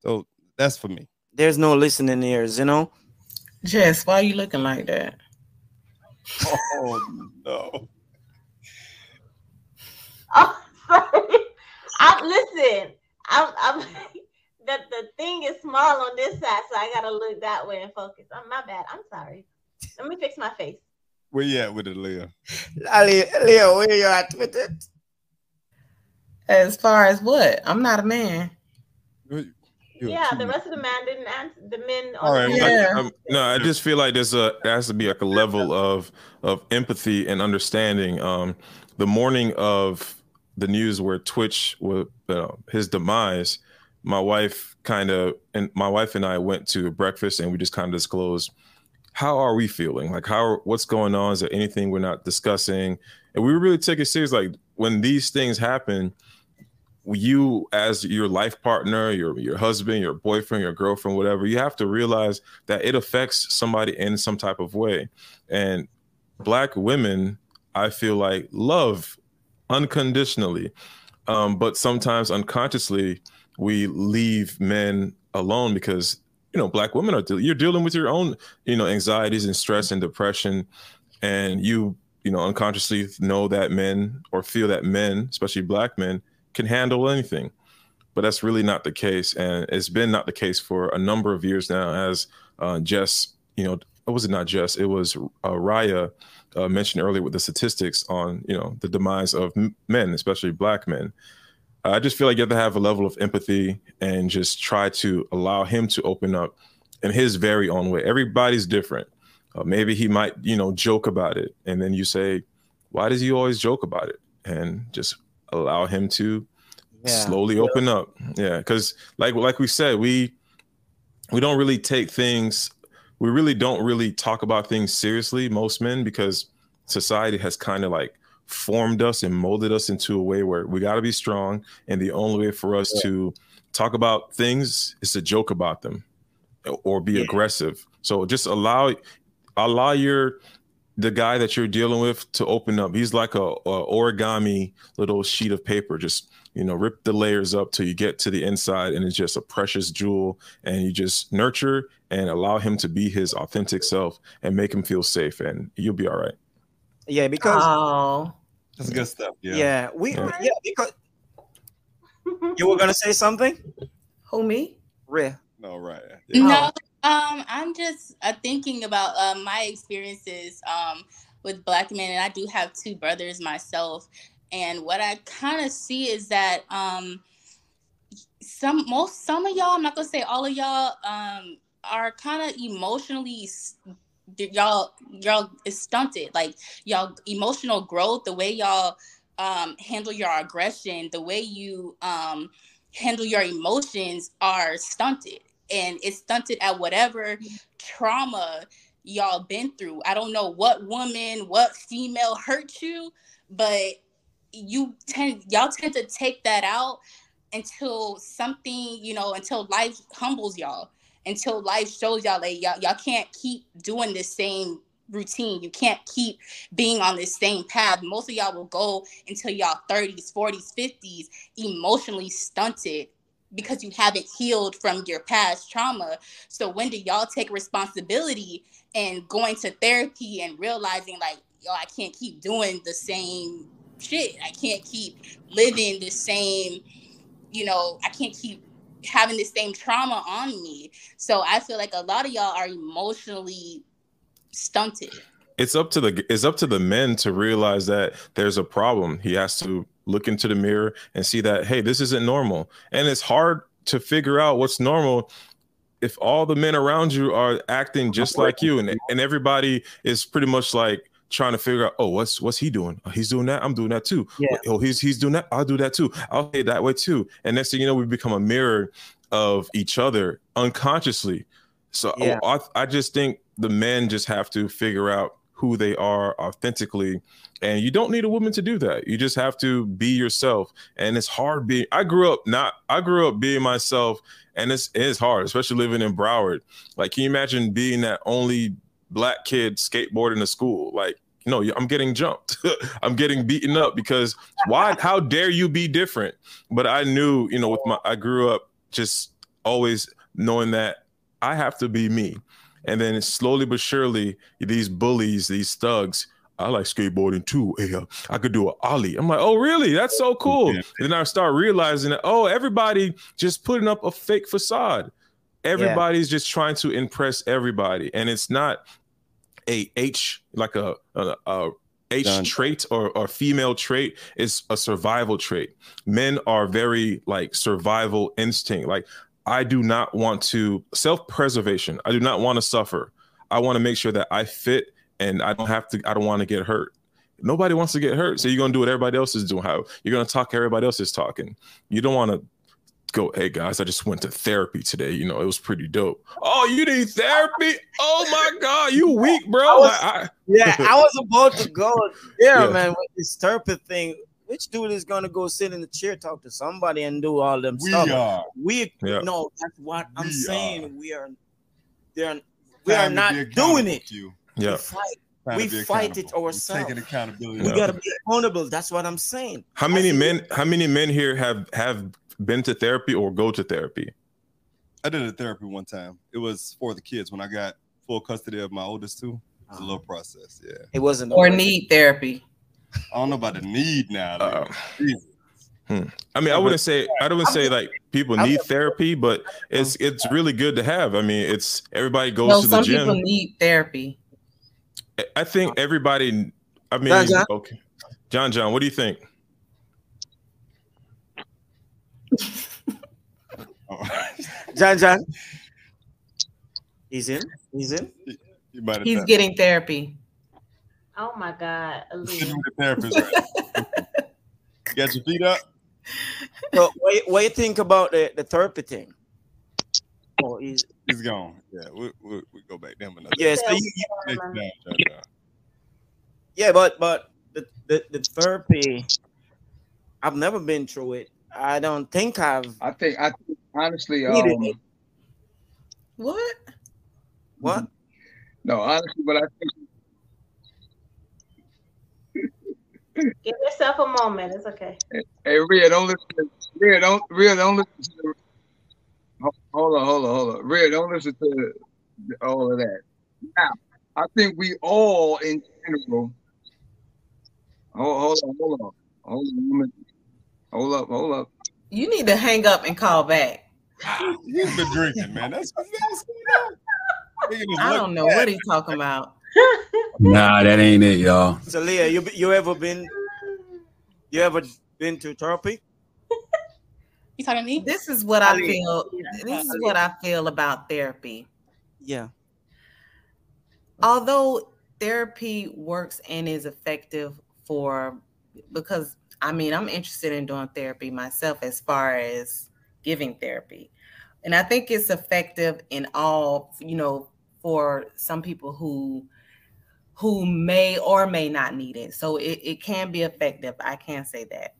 So that's for me. There's no listening ears, you know. Jess, why are you looking like that? Oh no. oh sorry i'm listen i'm i'm the, the thing is small on this side so i gotta look that way and focus oh my bad i'm sorry let me fix my face Where you at with it, Leah? Leo, where you at with it? As far as what? I'm not a man. Yeah the rest of the man didn't answer the men All right, Yeah. Um, no, I just feel like there's a there has to be like a level of of empathy and understanding. Um, the morning of the news where Twitch was uh, his demise, my wife kind of and my wife and I went to breakfast and we just kind of disclosed how are we feeling? Like how what's going on? Is there anything we're not discussing? And we were really take it serious. Like when these things happen, you as your life partner, your your husband, your boyfriend, your girlfriend, whatever, you have to realize that it affects somebody in some type of way. And black women, I feel like love unconditionally. Um, but sometimes unconsciously we leave men alone because you know black women are you're dealing with your own you know anxieties and stress and depression and you you know unconsciously know that men or feel that men especially black men can handle anything but that's really not the case and it's been not the case for a number of years now as uh, jess you know was it not jess it was uh, raya uh, mentioned earlier with the statistics on you know the demise of men especially black men I just feel like you have to have a level of empathy and just try to allow him to open up in his very own way. Everybody's different. Uh, maybe he might, you know, joke about it, and then you say, "Why does he always joke about it?" And just allow him to Yeah. slowly open up. Yeah, because like like we said, we we don't really take things. We really don't really talk about things seriously. Most men, because society has kind of like formed us and molded us into a way where we got to be strong and the only way for us to talk about things is to joke about them or be aggressive so just allow allow your the guy that you're dealing with to open up. He's like a, a origami little sheet of paper. Just you know, rip the layers up till you get to the inside, and it's just a precious jewel. And you just nurture and allow him to be his authentic self and make him feel safe, and you'll be all right. Yeah, because Oh, That's good stuff. Yeah. yeah, we Yeah. yeah because you were gonna say something, who me? Rhea. No, right. No, um, I'm just uh, thinking about uh, my experiences um, with black men, and I do have two brothers myself. And what I kind of see is that um, some most some of y'all, I'm not gonna say all of y'all, um, are kind of emotionally y'all y'all is stunted. Like y'all emotional growth, the way y'all um, handle your aggression, the way you um, handle your emotions are stunted and it's stunted at whatever trauma y'all been through. I don't know what woman, what female hurt you, but you tend y'all tend to take that out until something, you know, until life humbles y'all, until life shows y'all like y'all, y'all can't keep doing the same routine. You can't keep being on this same path. Most of y'all will go until y'all 30s, 40s, 50s emotionally stunted because you haven't healed from your past trauma. So when do y'all take responsibility and going to therapy and realizing like, yo, I can't keep doing the same shit. I can't keep living the same, you know, I can't keep having the same trauma on me. So I feel like a lot of y'all are emotionally stunted. it's up to the it's up to the men to realize that there's a problem. He has to look into the mirror and see that hey, this isn't normal. And it's hard to figure out what's normal if all the men around you are acting just like you and and everybody is pretty much like trying to figure out oh what's what's he doing oh, he's doing that i'm doing that too Yeah. oh he's he's doing that i'll do that too i'll say that way too and next thing you know we become a mirror of each other unconsciously so Yeah. Oh, I, I just think the men just have to figure out who they are authentically. And you don't need a woman to do that. You just have to be yourself. And it's hard being i grew up not i grew up being myself and it's it's hard especially living in Broward. Like can you imagine being that only black kid skateboarding to school? Like no i'm getting jumped. I'm getting beaten up because why how dare you be different? But i knew you know with my i grew up just always knowing that i have to be me and then slowly but surely these bullies these thugs I like skateboarding too. Hey, uh, I could do an ollie. I'm like, oh, really? That's so cool. And then I start realizing that, oh, everybody just putting up a fake facade. Everybody's just trying to impress everybody, and it's not a H like a a, a H Done. trait or, or female trait. It's a survival trait. Men are very like survival instinct. Like I do not want to self preservation. I do not want to suffer. I want to make sure that I fit and I don't have to. I don't want to get hurt. Nobody wants to get hurt, so you're gonna do what everybody else is doing. How you're gonna talk? Everybody else is talking. You don't want to go. Hey guys, I just went to therapy today. You know, it was pretty dope. Oh, you need therapy? Oh my god, you weak, bro. I was- I- Yeah, I was about to go there, Yeah. man, with this therapy thing. Which dude is gonna go sit in the chair, talk to somebody, and do all them We stuff? are. We Yeah. no, that's what I'm We saying. We are, they're, we Time are not doing it. to you. We yeah. fight. Time We to fight it accountable. We're ourselves. Taking accountability. We Yeah. gotta be accountable. That's what I'm saying. How many men? How many men here have have been to therapy or go to therapy? I did a therapy one time. It was for the kids when I got full custody of my oldest two. It's a ah. little process. Yeah. It wasn't. Or need therapy. I don't know about the need now. Like, Jesus. Hmm. I mean, I wouldn't say I don't say like people need therapy, but it's it's really good to have. I mean, it's everybody goes No, to the gym. some gym. people need therapy. I think everybody. I mean, John, John? okay, John, John, what do you think? John, John. He's in. He's in. You might have He's done- getting therapy. Oh my God, Sitting with the therapist, right? You got your feet up. So, what, what do you think about the, the therapy thing? Oh, he's, He's gone. Yeah, we we, we go back to him another. yeah, so you, you- Next time, John, John. yeah, but but the, the the therapy, I've never been through it. I don't think I've I think I think honestly, um. What? What? no, honestly, but I think Give yourself a moment. It's okay. Hey, Rhea, don't listen. To, Rhea, don't Rhea, don't listen. To, ho- hold on, hold on, hold on. Rhea, don't listen to all of that. Now, I think we all, in general. Hold, hold on, hold on, hold on. a minute. Hold up, hold up. You need to hang up and call back. He's been drinking, man. That's what that's I don't know what he's talking about. Nah, that ain't it, y'all. So Leah, you you ever been you ever been to therapy? You talking to me? This is what I Ali. feel. This is what I feel about therapy. Yeah. although therapy works and is effective for because I mean I'm interested in doing therapy myself as far as giving therapy. And I think it's effective in all, you know, for some people who who may or may not need it. So it, it can be effective. I can say that.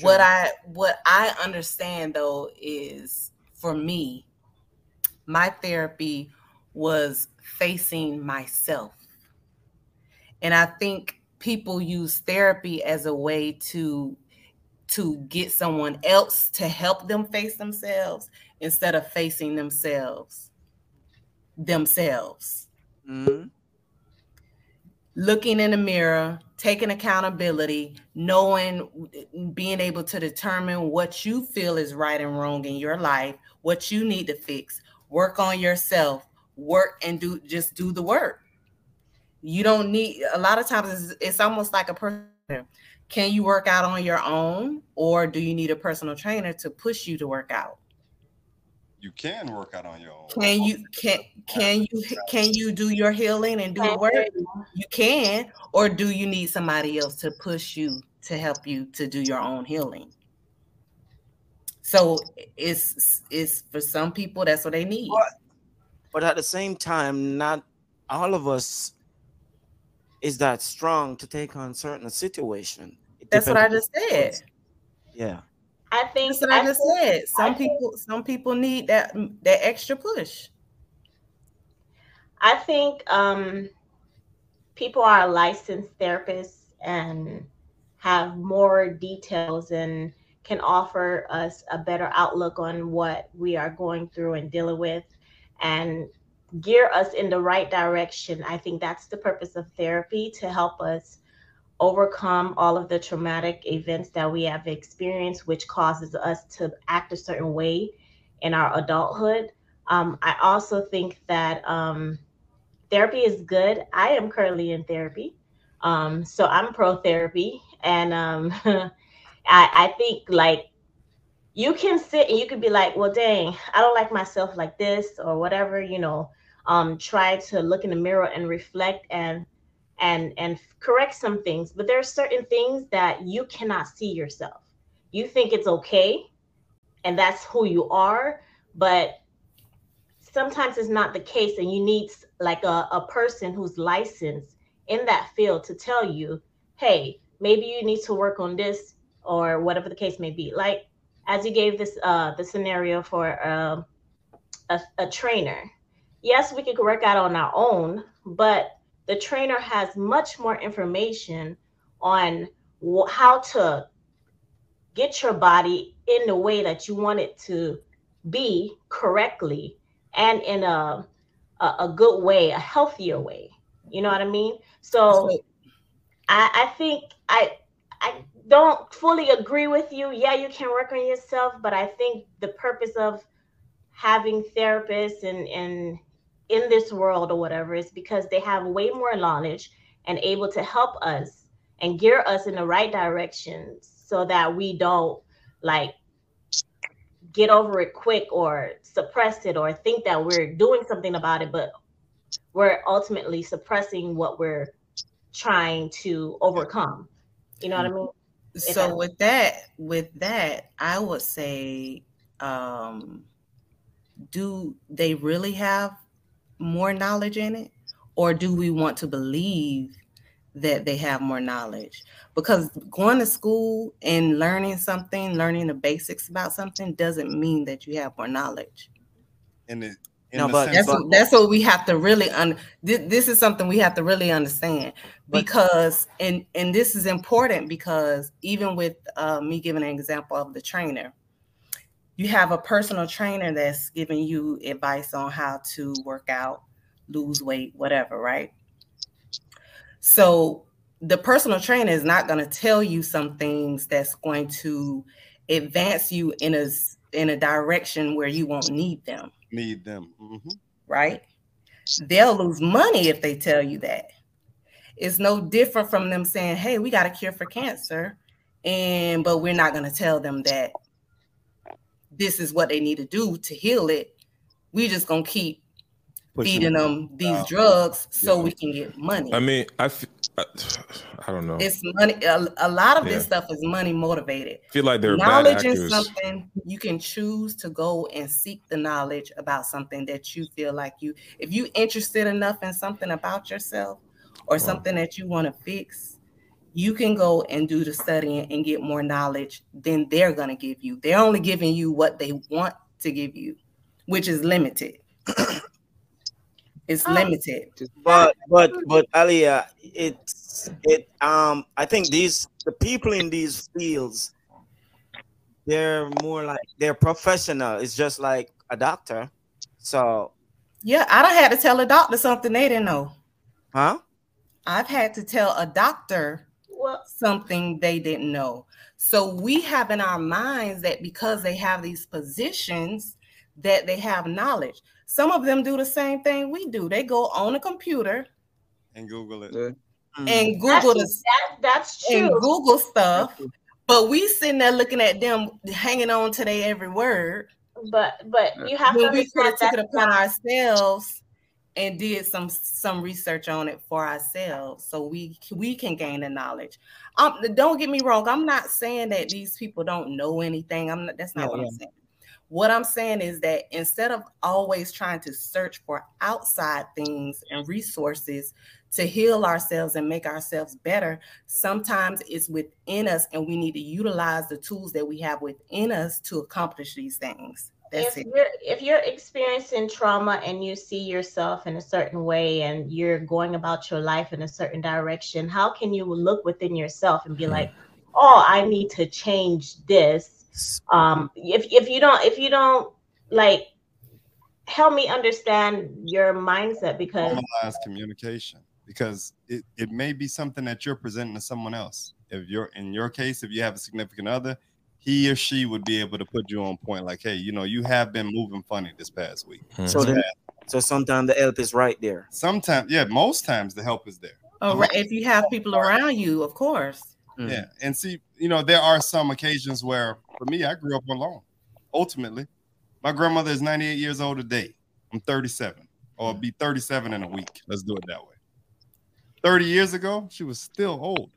What I what I understand though is for me, my therapy was facing myself. And I think people use therapy as a way to to get someone else to help them face themselves instead of facing themselves themselves. Mhm. Looking in the mirror, taking accountability, knowing being able to determine what you feel is right and wrong in your life, what you need to fix, work on yourself, work and do just do the work. You don't need a lot of times it's, it's almost like a person. Can you work out on your own or do you need a personal trainer to push you to work out? You can work out on your own. Can you can can you can you do your healing and do the work? You can, or do you need somebody else to push you to help you to do your own healing? So it's it's for some people that's what they need. But at the same time, not all of us is that strong to take on certain situation. It That's what I just said. Yeah. I think That's what I just think- said. Some I think- people some people need that that extra push. I think um, people are licensed therapists and have more details and can offer us a better outlook on what we are going through and dealing with and gear us in the right direction. I think that's the purpose of therapy to help us overcome all of the traumatic events that we have experienced, which causes us to act a certain way in our adulthood. Um, I also think that um, therapy is good. I am currently in therapy. Um, so I'm pro therapy. And um, I, I think like you can sit and you could be like, well, dang, I don't like myself like this or whatever, you know, um, try to look in the mirror and reflect and and and correct some things. But there are certain things that you cannot see yourself. You think it's okay and that's who you are, but sometimes it's not the case and you need like a, a person who's licensed in that field to tell you hey maybe you need to work on this or whatever the case may be like as you gave this uh the scenario for um a, a trainer yes we could work out on our own but the trainer has much more information on wh- how to get your body in the way that you want it to be correctly and in a, a a good way, a healthier way. You know what I mean? So I, I think I I don't fully agree with you. Yeah, you can work on yourself, but I think the purpose of having therapists and and in this world or whatever is because they have way more knowledge and able to help us and gear us in the right direction so that we don't like get over it quick or suppress it or think that we're doing something about it, but we're ultimately suppressing what we're trying to overcome. You know what I mean? If So that- with that, with that, I would say, um, do they really have more knowledge in it, or do we want to believe that they have more knowledge? Because going to school and learning something, learning the basics about something, doesn't mean that you have more knowledge. And it in No, but- That's of- what, that's what we have to really un. This, this is something we have to really understand because and and this is important because even with uh, me giving an example of the trainer, you have a personal trainer that's giving you advice on how to work out, lose weight, whatever, right? So the personal trainer is not going to tell you some things that's going to advance you in a in a direction where you won't need them need them. Mhm. right? They'll lose money if they tell you that. It's no different from them saying, "Hey, we got a cure for cancer," and but we're not going to tell them that this is what they need to do to heal it. We just gonna keep Pushing feeding them these out. drugs so Yeah. we can get money. I mean, I, f- I, I don't know. It's money. A, a lot of this stuff is money motivated. I feel like they're bad knowledge is something you can choose to go and seek the knowledge about something that you feel like you if you interested enough in something about yourself or something that you want to fix you can go and do the studying and get more knowledge than they're going to give you they're only giving you what they want to give you which is limited it's limited but but but Aaliyah, it's it um I think these the people in these fields they're more like they're professional. It's just like a doctor. So yeah i don't had to tell a doctor something they didn't know huh? I've had to tell a doctor Well- something they didn't know. So we have in our minds that because they have these positions that they have knowledge. Some of them do the same thing we do. They go on a computer and Google it. Mm. and Google That's, the that, that's true. and. Google stuff, but we sitting there looking at them hanging on to their every word. But but you have to when we could have took it upon not- ourselves and did some some research on it for ourselves so we we can gain the knowledge. Um don't get me wrong i'm not saying that these people don't know anything. I'm not that's not Yeah, what yeah. i'm saying. What i'm saying is that instead of always trying to search for outside things and resources to heal ourselves and make ourselves better sometimes it's within us and we need to utilize the tools that we have within us to accomplish these things that's if it. you're if you're experiencing trauma and you see yourself in a certain way and you're going about your life in a certain direction how can you look within yourself and be like oh i need to change this. Um if if you don't if you don't like help me understand your mindset because normalize communication because it, it may be something that you're presenting to someone else. If you're in your case, if you have a significant other, he or she would be able to put you on point, like, hey, you know, you have been moving funny this past week. Hmm. So then, so sometimes the help is right there. Sometimes, yeah, most times the help is there. Oh, right. If you have people around you, of course. Hmm. Yeah, and see, you know, there are some occasions where, for me, I grew up alone. Ultimately, my grandmother is 98 years old today. I'm 37, or I'll be 37 in a week. Let's do it that way. 30 years ago, she was still old.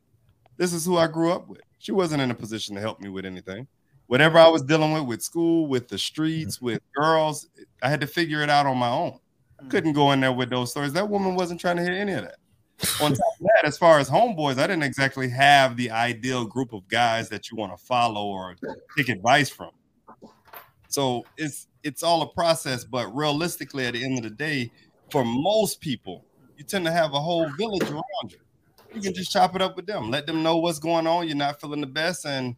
This is who I grew up with. She wasn't in a position to help me with anything. Whatever I was dealing with, with school, with the streets, mm-hmm. with girls, I had to figure it out on my own. I couldn't go in there with those stories. That woman wasn't trying to hear any of that. on top of that, as far as homeboys, I didn't exactly have the ideal group of guys that you want to follow or take advice from. So it's it's all a process, but realistically, at the end of the day, for most people, you tend to have a whole village around you. You can just chop it up with them, let them know what's going on. You're not feeling the best, and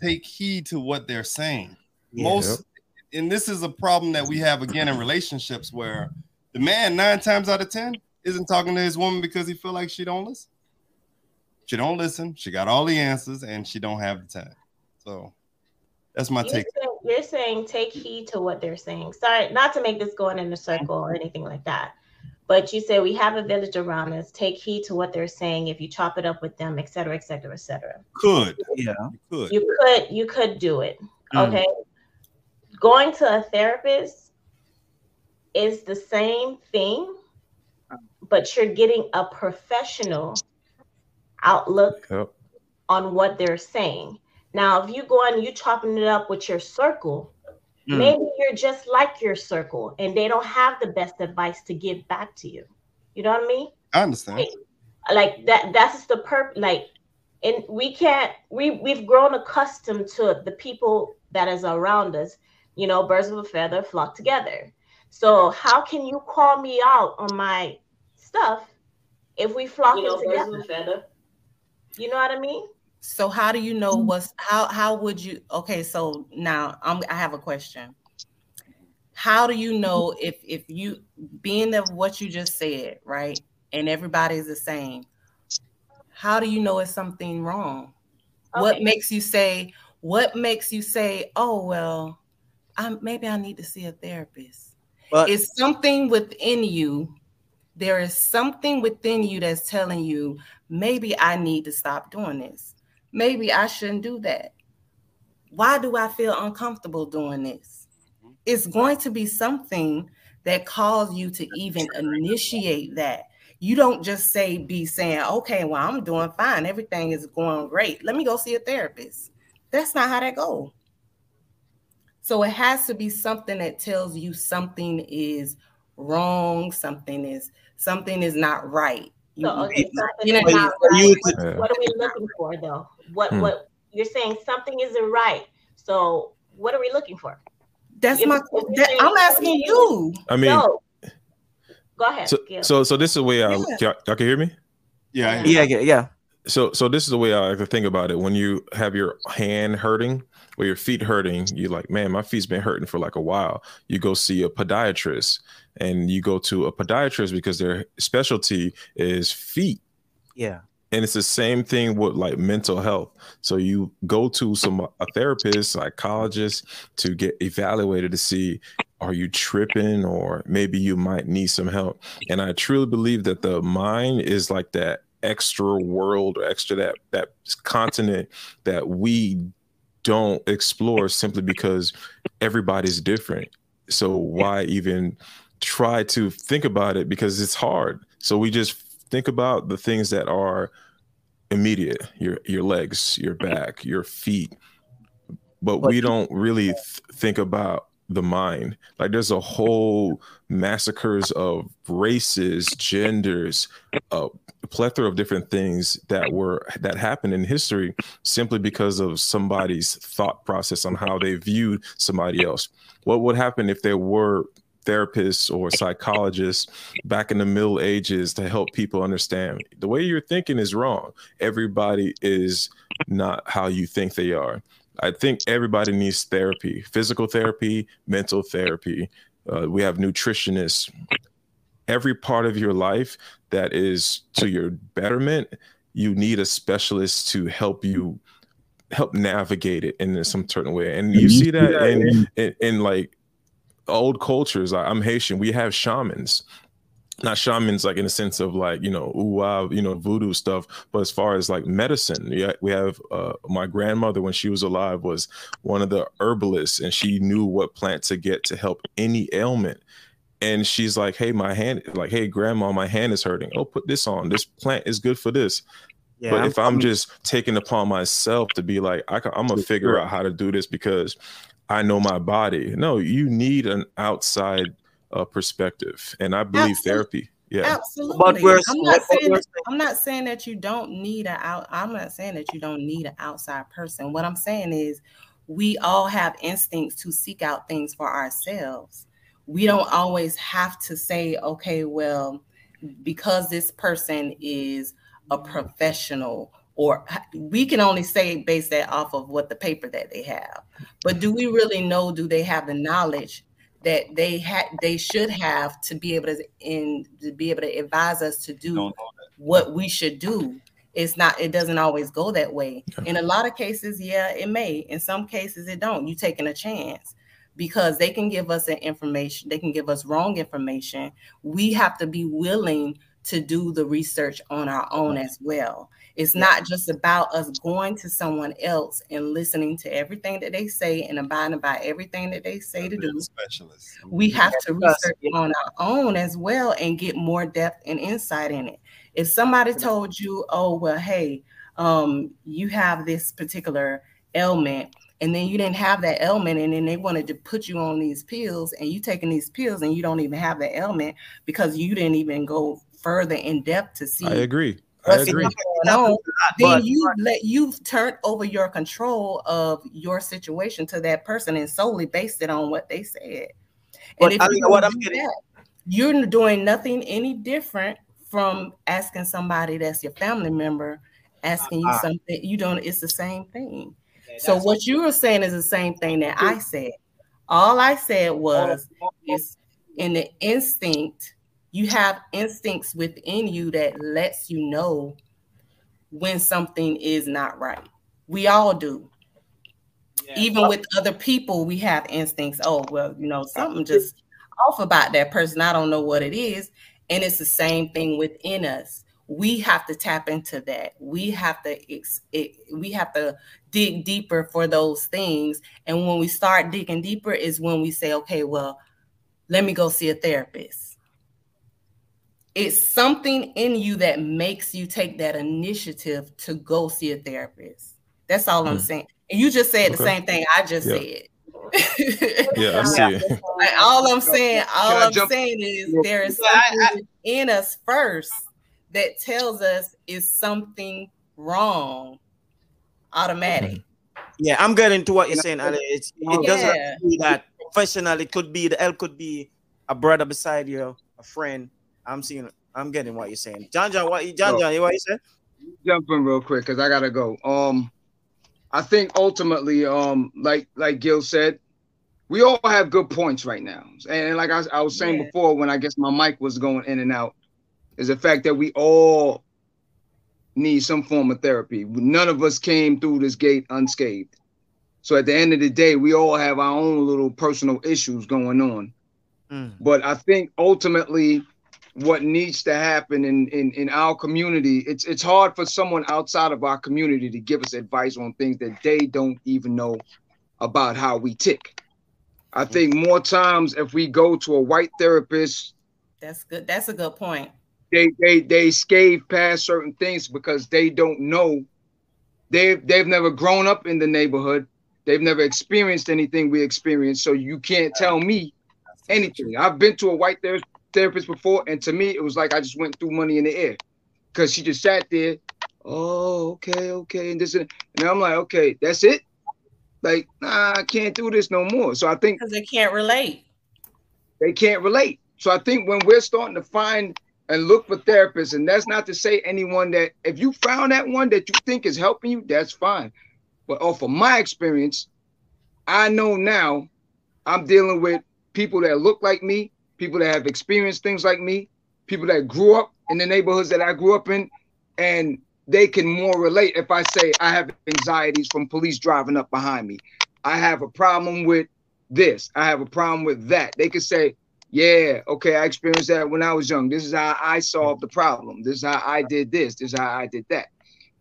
take heed to what they're saying. Yeah. Most, and this is a problem that we have again in relationships where the man nine times out of ten isn't talking to his woman because he feel like she don't listen. She don't listen. She got all the answers, and she don't have the time. So that's my you're take. saying, you're saying take heed to what they're saying. Sorry, not to make this going in a circle or anything like that. But you say we have a village around us. Take heed to what they're saying. If you chop it up with them, et cetera, et cetera, et cetera. Could yeah, you could. You could you could do it. Mm. Okay. Going to a therapist is the same thing, but you're getting a professional outlook Yep. on what they're saying. Now, if you go and you chopping it up with your circle, Mm. maybe you're just like your circle and they don't have the best advice to give back to you. You know what I mean? I understand. Like that that's the perp like and we can't we we've grown accustomed to the people that is around us, you know, birds of a feather flock together. So how can you call me out on my stuff if we flock You know, it birds together? of a feather. You know what I mean? So how do you know Mm. what's how how would you okay so now I'm I have a question. How do you know if if you being of what you just said, right? And everybody's the same. How do you know it's something wrong? What makes you say what makes you say, "Oh, well, I maybe I need to see a therapist." But- it's something within you. There is something within you that's telling you, maybe I need to stop doing this. Maybe I shouldn't do that. Why do I feel uncomfortable doing this? It's going to be something that calls you to even initiate that. You don't just say, be saying, okay, well, I'm doing fine. Everything is going great. Let me go see a therapist. That's not how that goes. So it has to be something that tells you something is wrong, something is something is not right. So okay, you- something you know, is not right. you What, what are we looking for though? What Hmm. what you're saying something isn't right. So what are we looking for? That's If- my if that, saying I'm asking you. I mean, No. Go ahead. so, Gil. so so this is the way I Yeah. y'all, y'all can hear me. Yeah, Yeah, yeah, yeah. So so this is the way I like to think about it. When you have your hand hurting or your feet hurting, you're like, man, my feet's been hurting for like a while. You go see a podiatrist, and you go to a podiatrist because their specialty is feet. Yeah. And it's the same thing with like mental health. So you go to some a therapist, psychologist to get evaluated to see are you tripping or maybe you might need some help. And I truly believe that the mind is like that extra world or extra that that continent that we don't explore simply because everybody's different. So why even try to think about it because it's hard. So we just think about the things that are immediate, your your legs, your mm-hmm. back, your feet. But we don't really th- think about the mind. Like there's a whole massacres of races, genders, a plethora of different things that were that happened in history simply because of somebody's thought process on how they viewed somebody else. What would happen if there were therapists or psychologists back in the middle ages to help people understand the way you're thinking is wrong. Everybody is not how you think they are. I think everybody needs therapy physical therapy mental therapy. Uh, we have nutritionists. Every part of your life that is to your betterment you need a specialist to help you help navigate it in some certain way. And you see that in in, in like old cultures i'm haitian we have shamans. Not shamans like in the sense of like you know ooh wow you know voodoo stuff but as far as like medicine yeah we have uh my grandmother when she was alive was one of the herbalists and she knew what plant to get to help any ailment. And she's like hey my hand like hey grandma my hand is hurting. Oh put this on. This plant is good for this. Yeah, but I'm- if i'm I'm- just taking upon myself to be like I, am gonna figure out how to do this because i know my body no you need an outside uh, perspective and i believe Absolutely. therapy yeah Absolutely. But we're- I'm not what saying we're that, I'm not saying that you don't need an out. I'm not saying that you don't need an outside person. What I'm saying is we all have instincts to seek out things for ourselves. We don't always have to say, okay, well, because this person is a professional or we can only say base that off of what the paper that they have. But do we really know do they have the knowledge that they had they should have to be able to in to be able to advise us to do what we should do? It's not it doesn't always go that way. In a lot of cases yeah it may. In some cases it don't. You taking a chance. Because they can give us an information they can give us wrong information. We have to be willing to do the research on our own as well. It's not just about us going to someone else and listening to everything that they say and abiding by everything that they say to do. specialist. we have to research on our own as well and get more depth and insight in it. If somebody told you, oh, well, hey, um, you have this particular ailment, and then you didn't have that ailment, and then they wanted to put you on these pills, and you taking these pills, and you don't even have the ailment because you didn't even go further in depth to see i agree i agree going on, then But- you let you've turned over your control of your situation to that person and solely based it on what they said. But if I you mean, what I'm getting- that, you're doing nothing any different from asking somebody that's your family member asking you Uh-uh. something. You don't. It's the same thing. So what you were saying is the same thing that I said. All I said was is in the instinct, you have instincts within you that lets you know when something is not right. We all do. Even with other people, we have instincts. Oh, well, you know, something just off about that person. I don't know what it is. And it's the same thing within us. We have to tap into that. We have to ex- it, we have to dig deeper for those things. And when we start digging deeper, is when we say, okay, well, let me go see a therapist. It's something in you that makes you take that initiative to go see a therapist. That's all I'm Hmm. saying. And you just said the same thing I just Yeah. said. Yeah, I see it. Like all I'm saying, all I I'm jump- saying is there is something in us first that tells us is something wrong automatic. Yeah, I'm getting to what you're saying, Ali. It's, it doesn't have Yeah. be that professional. It could be the help could be a brother beside you, a friend. I'm seeing. I'm getting what you're saying. John John, what you John No. John, what you said? jump in real quick because I gotta go. Um, I think ultimately, um, like like Gil said, we all have good points right now, and like I, I was saying Yeah. before, when I guess my mic was going in and out, is the fact that we all need some form of therapy. None of us came through this gate unscathed. So at the end of the day, we all have our own little personal issues going on. Mm. But I think ultimately what needs to happen in, in, in our community, it's it's hard for someone outside of our community to give us advice on things that they don't even know about how we tick. I think more times if we go to a white therapist, That's good. That's a good point. they they they scathe past certain things because they don't know they've they've never grown up in the neighborhood they've never experienced anything we experienced so you can't tell me anything i've been to a white ther- therapist before and to me it was like i just went through money in the air because she just sat there oh okay okay and this and, and i'm like okay that's it like nah i can't do this no more so i think Because they can't relate. they can't relate. So I think when we're starting to find and look for therapists, and that's not to say anyone that if you found that one that you think is helping you, that's fine. But oh, off of my experience, I know now I'm dealing with people that look like me, people that have experienced things like me, people that grew up in the neighborhoods that I grew up in, and they can more relate if I say I have anxieties from police driving up behind me. I have a problem with this. I have a problem with that. They could say, yeah, okay, I experienced that when I was young. This is how I solved the problem. This is how I did this. This is how I did that.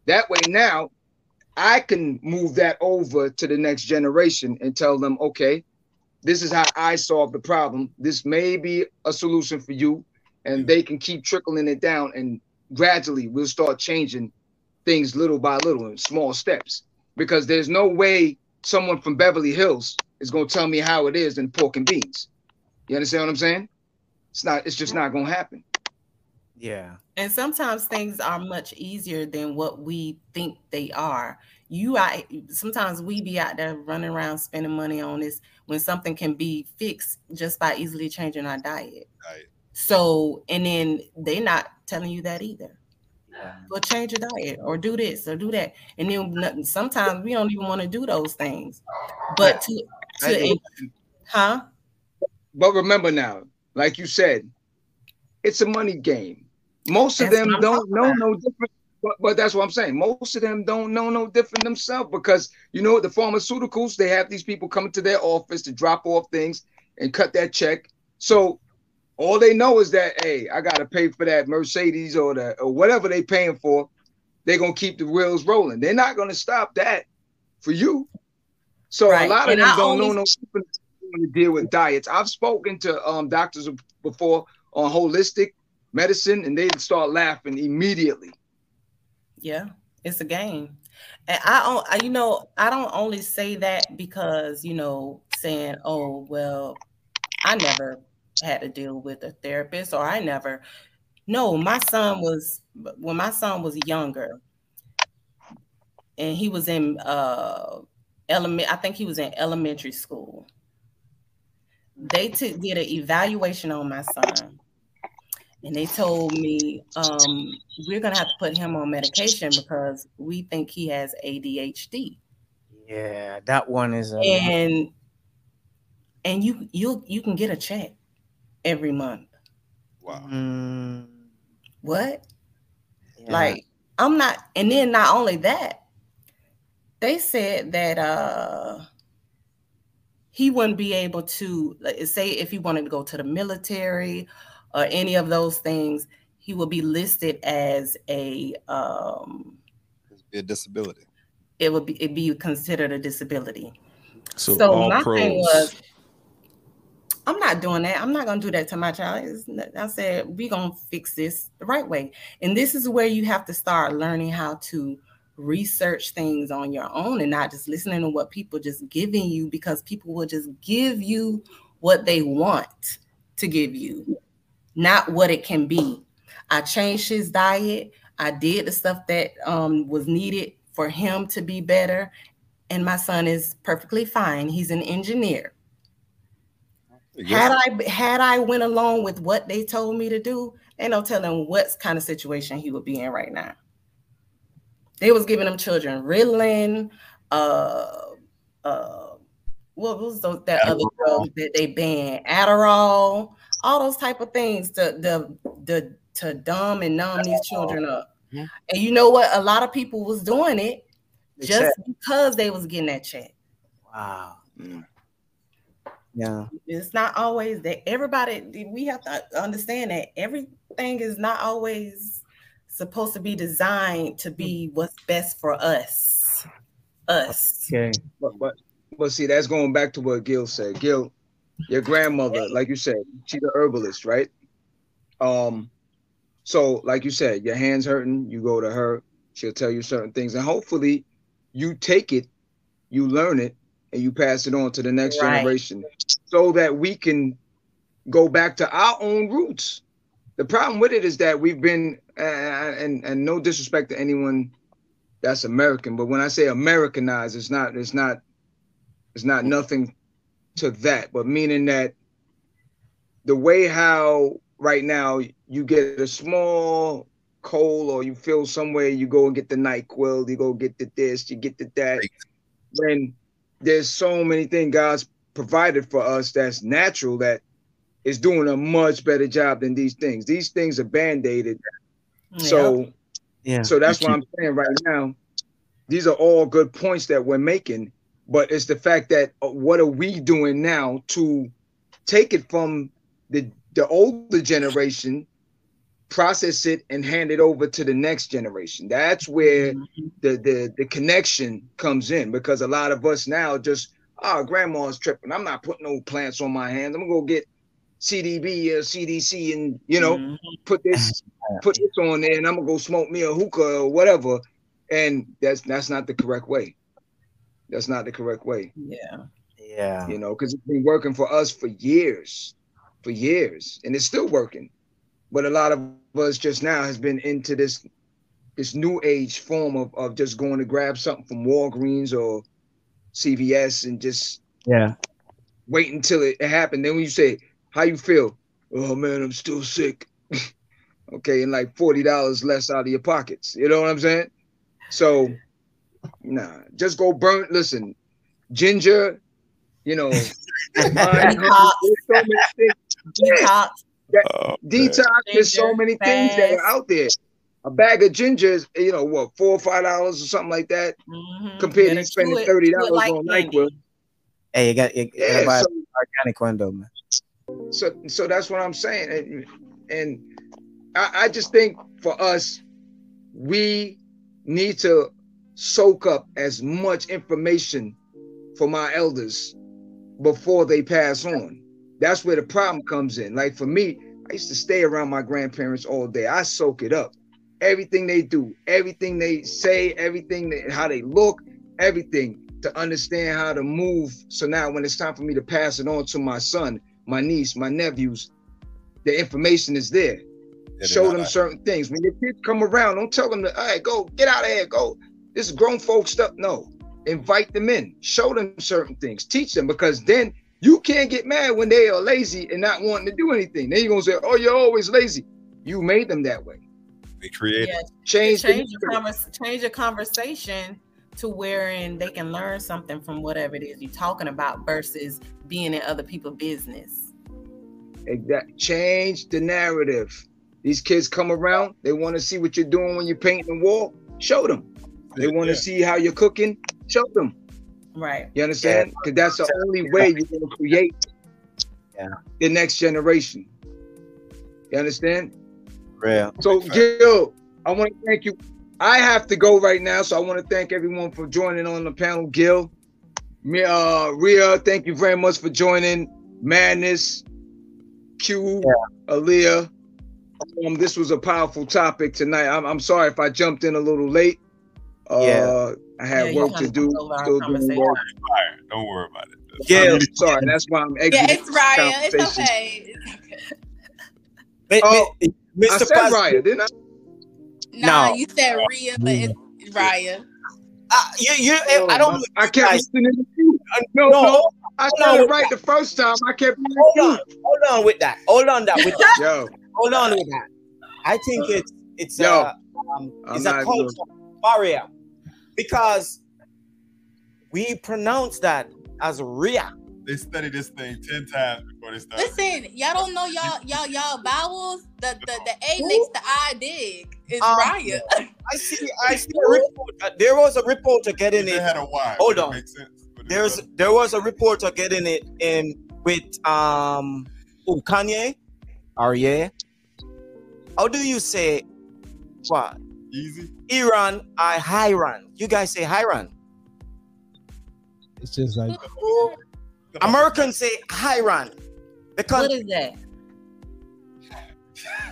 That way now I can move that over to the next generation and tell them, okay, this is how I solve the problem. This may be a solution for you. And they can keep trickling it down and gradually we'll start changing things little by little in small steps. Because there's no way someone from Beverly Hills is gonna tell me how it is in pork and beans. You understand what I'm saying? It's not, it's just not gonna happen. Yeah. And sometimes things are much easier than what we think they are. You are sometimes we be out there running around spending money on this when something can be fixed just by easily changing our diet. Right. So, and then they not telling you that either. Well, change your diet or do this or do that. And then sometimes we don't even want to do those things. But to I to do. huh? But remember now, like you said, it's a money game. Most of That's them don't know about. no different. But, but that's what I'm saying. Most of them don't know no different themselves because you know the pharmaceuticals they have these people coming to their office to drop off things and cut that check. So all they know is that hey, I gotta pay for that Mercedes or the or whatever they paying for. They're gonna keep the wheels rolling. They're not gonna stop that for you. So Right. a lot of And them I don't know no different to deal with diets. I've spoken to um doctors before on holistic medicine, and they start laughing immediately. Yeah, it's a game. And I I- you know, I don't only say that because, you know, saying, oh, well, I never had to deal with a therapist or I never. No, my son was, when my son was younger and he was in uh element, I think he was in elementary school. they took did an evaluation on my son, and they told me um, we're gonna have to put him on medication because we think he has ADHD. Yeah, that one is. Um, and and you you you can get a check every month. Wow. mm, What? yeah. Like I'm not and then not only that, they said that uh he wouldn't be able to like, say if he wanted to go to the military or any of those things, he will be listed as a um Be a disability. it would be it be considered a disability. So, So all my pros. thing was, I'm not doing that. I'm not gonna do that to my child. It's not- I said we gonna fix this the right way, and this is where you have to start learning how to research things on your own and not just listening to what people just giving you because people will just give you what they want to give you, not what it can be. I changed his diet. I did the stuff that um, was needed for him to be better, and my son is perfectly fine. He's an engineer. Had I had I went along with what they told me to do, ain't no telling what kind of situation he would be in right now. They was giving them children Ritalin, uh, uh, what was those that other drugs that they banned? Adderall, all those type of things to the the to dumb and numb these children up. Yeah. And you know what? A lot of people was doing it The just check. because they was getting that check. Wow. Mm. Yeah. It's not always that everybody we have to understand that everything is not always supposed to be designed to be what's best for us. Us. Okay. But but but see, that's going back to what Gil said. Gil, your grandmother, like you said, she's a herbalist, right? Um, so like you said, your hands hurting, you go to her, she'll tell you certain things, and hopefully you take it, you learn it, and you pass it on to the next Right. generation so that we can go back to our own roots. The problem with it is that we've been uh, and and no disrespect to anyone that's American, but when I say Americanized, it's not it's not it's not nothing to that, but meaning that the way how right now you get a small cold or you feel somewhere, you go and get the NyQuil, you go get the this, you get the that. When there's so many things God's provided for us that's natural that is doing a much better job than these things. These things are band-aided. So Yeah. so that's why I'm saying right now, these are all good points that we're making, but it's the fact that uh, what are we doing now to take it from the the older generation, process it, and hand it over to the next generation? That's where mm-hmm. the the the connection comes in because a lot of us now just oh grandma's tripping. I'm not putting no plants on my hands. I'm gonna go get CDB or CDC and you know mm-hmm. put this put this on there and I'm gonna go smoke me a hookah or whatever. And that's that's not the correct way. That's not the correct way. Yeah. Yeah. You know, because it's been working for us for years, for years, and it's still working. But a lot of us just now has been into this this new age form of, of just going to grab something from Walgreens or CVS and just Yeah. wait until it, it happened. Then when you say, How you feel? Oh man, I'm still sick. okay, and like forty dollars less out of your pockets. You know what I'm saying? So nah, just go burn. Listen, ginger, you know, pine, Detox. there's so many things. Detox. That- detox. There's so Ginger, many things that are out there. A bag of ginger is, you know, what, four or five dollars or something like that, Mhm. compared Better to spending it- thirty dollars like on candy. NyQuil. Hey, you got you, you Yeah, gotta buy so- organic one though, man. so so that's what I'm saying, and, and I, I just think for us, we need to soak up as much information for my elders before they pass on. That's where the problem comes in. Like for me, I used to stay around my grandparents all day. I soak it up. Everything they do, everything they say, everything how they look, everything to understand how to move. So now when it's time for me to pass it on to my son, my niece, my nephews, the information is there. Show them certain things. When your kids come around, don't tell them to, all right, go, get out of here, go. This is grown folks stuff. No. Invite them in, show them certain things, teach them, because then You can't get mad when they are lazy and not wanting to do anything. Then you're gonna say, "Oh, you're always lazy." You made them that way. They created. Yeah, Change, change the- your convers- change your conversation to wherein they can learn something from whatever it is you're talking about versus being in other people's business. Exactly. Change the narrative. These kids come around. They want to see what you're doing when you're painting the wall. Show them. They want to see how you're cooking. Show them. Right. You understand? Because that's the only way you're going to create the next generation. You understand? Yeah. So, Gil, I want to thank you. I have to go right now, so I want to thank everyone for joining on the panel. Gil, me, uh, Rhea, thank you very much for joining. Madness, Q, Aaliyah. Um, this was a powerful topic tonight. I'm, I'm sorry if I jumped in a little late. Uh, Yeah. I had Yeah, work to do. took over our Still doing work. Don't worry about it. Yeah, I'm sorry. That's why I'm exiting. Yeah, it's Raya. It's conversation. okay. Oh, I Mr. said Paz- Raya, didn't I? Nah, No. you said Rhea, but it's Raya. Uh, you, you, I don't. I kept listening to you. No, No, no, I hold said it right that. the first time. I kept Hold on, hold on with that. Hold on that with that. Yo, hold on with that. I think it's it's Yo, uh, um, I'm it's a not culture barrier because we pronounce that as Ria. They study this thing ten times before they start. Listen, y'all don't know y'all y'all y'all vowels. The the the A makes the I dig. It's Um, Raya. I see. I see a report. uh, there was a reporter getting it. had a Y. Hold on. make sense? There's there was a reporter getting it in with um oh, Kanye. Arye. How do you say what? Easy. Iran, I Hiran. You guys say Hiran. It's just like Americans say Hiran. Because What is that?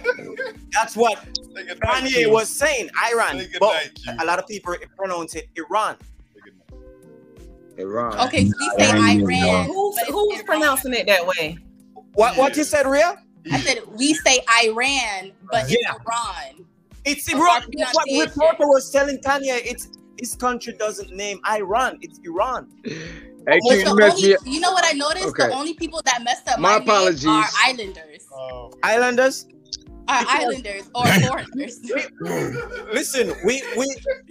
that's what Kanye was saying, Iran. But a lot of people pronounce it Iran. Iran. Okay, so we say Iran. Who's, who's pronouncing it that way? What what you said, Ria? I said we say Iran, but it's Yeah. Iran. It's Iran. our That's what pronunciation. reporter was telling Kanye. It's his country doesn't name Iran. It's Iran. Hey, But Q, the you messed only, me you know what I noticed? Okay. The only people that messed up My my, name apologies. are islanders, oh. Islanders. are islanders or foreigners. Listen, we we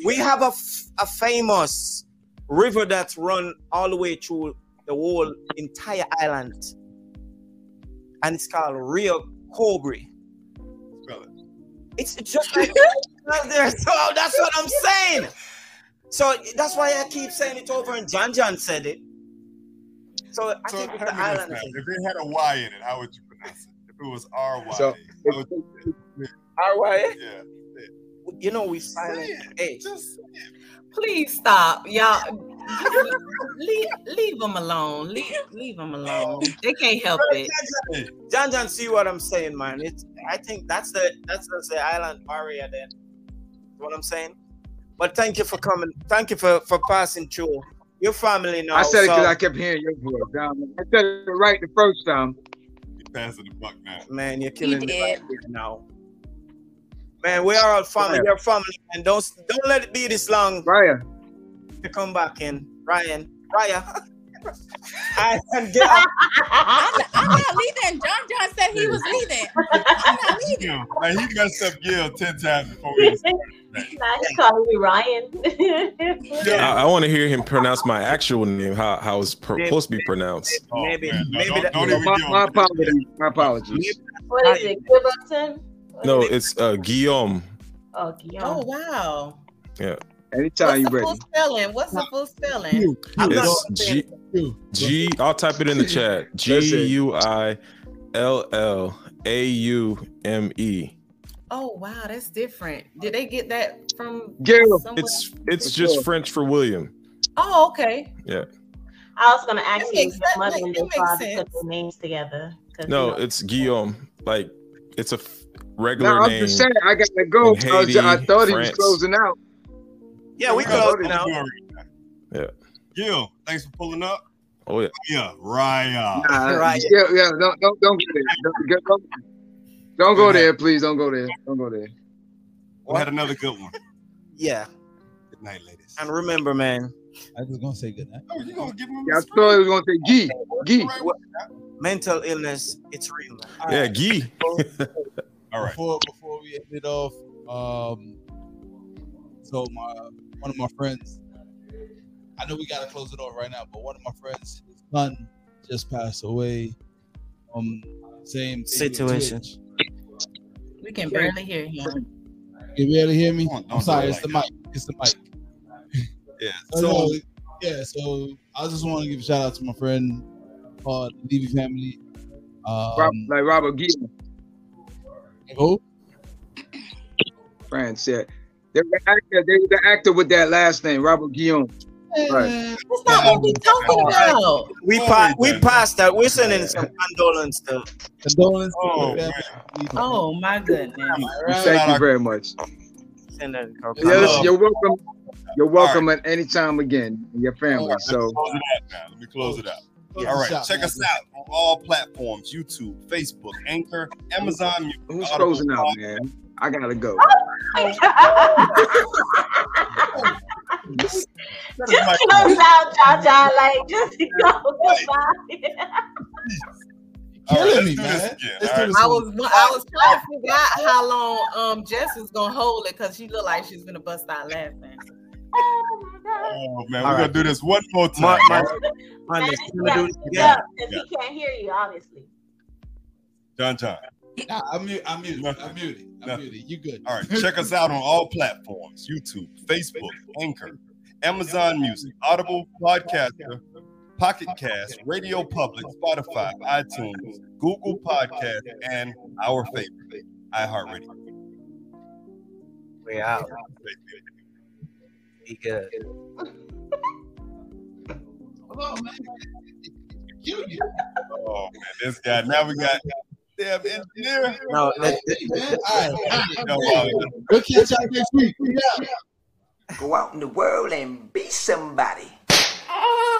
we have a, f- a famous river that's run all the way through the whole entire island, and it's called Rio Cobre. It's it's just like out there. So that's what I'm saying. So that's why I keep saying it over, and John John said it. So I So think it's the island. now. If it had a Y in it, how would you pronounce it? If it was R Y, So, how would you All right. Yeah. You know we silent. Hey, Please stop, y'all. Leave, leave them alone. Leave, leave them alone. They can't help it. John John, see what I'm saying, man. It's I think that's the that's the, the island barrier then. What I'm saying. But thank you for coming. Thank you for for passing through. Your family now. I said it because so- I kept hearing your voice. Down. I said it right the first time. You're passing the buck now. Man, you're killing me did. right now. Man, we are all family. Ryan. We're family, and don't don't let it be this long Ryan, to come back in. Ryan, Ryan. I can get I'm, not, I'm not leaving. John John said he was leaving. I'm not leaving. Gil, man, he messed up Gil ten times before we Nah, he's calling me Ryan. I, I want to hear him pronounce my actual name, how how it's pro- supposed to be pronounced. maybe man, no, maybe don't- that, don't my, my, give him- my apologies. My apologies. what is it? Gilberton? No, it's uh, Guillaume. Oh, Guillaume. Oh wow. Yeah, Anytime you What's the ready. full spelling? What's the full spelling? I'm not it's G G. I'll type it in the chat. G Listen. U I L L A U M E. Oh wow, that's different. Did they get that from Gil. It's it's just sure. French for William. Oh, okay. Yeah. I was gonna ask That you if makes- your mother make- and that your makes father put their names together. 'cause, No, you know, it's Guillaume. Like it's a f- regular No, I'm name. just saying I gotta go. in I, was- I Haiti, thought he was closing out. Yeah, we Yeah, close buddy. now. Yeah. Gil, thanks for pulling up. Oh yeah. Yeah, Raya. Nah, Right. Yeah, yeah. Don't don't don't go there. Don't, get- don't, don't go there, please. Don't go there. Don't go there. We had another good one. Yeah, Good night, ladies. and remember, man. I was gonna say good night. Oh, you gonna give him? Yeah, I thought it was gonna say G. Gee. mental illness, it's real. man. Yeah, Gee. All right. Before before we end it off, um, so my one of my friends, I know we gotta close it off right now, but one of my friends, his son just passed away. Um, same Situation. We can barely hear him. You barely hear me? Don't- I'm don't sorry, do it it's the like mic. It's the mic. Yeah. So, So yeah, so I just want to give a shout out to my friend, uh, the Levy family. Rob- Um, like Robert Guillaume. who? France said. They were the actor, they were the actor with that last name, Robert Guillaume. Right. That's not what we're talking about. We pa- we passed that. We're sending some condolence to. Condolence. Oh, to the man. family. Oh my goodness. Thank you very much. Send that Yes, you're welcome. You're welcome at any time again. Your family. So close it out now. Let me close it out. Close All the right, shop, check man. us out on all platforms: YouTube, Facebook, Anchor, Amazon who's Audible closing out, man? I gotta go. just close out, Jaja. Like, just go. Goodbye. Killing me, man. this again. Let's All do right. this I was I was trying to figure out how long um Jess was gonna hold it because she looked like she was gonna bust out laughing. Oh my God. Oh man, All we're right. gonna do this one more time. My, my, my Man, next- you can do it again? up, 'cause he can't hear you, obviously. John John. Nah, I'm mute. I'm muted. Nothing. I'm muted. I'm Nothing. muted. You good? All right, check us out on all platforms: YouTube, Facebook, Anchor, Amazon Music, Audible, Podcaster, Pocket Cast, Radio Public, Spotify, iTunes, Google Podcast, and our favorite, iHeartRadio. We out. Be good. Hold on, man. You. Oh man, this guy. Now we got no, catch. Go out in the world and be somebody. Ah!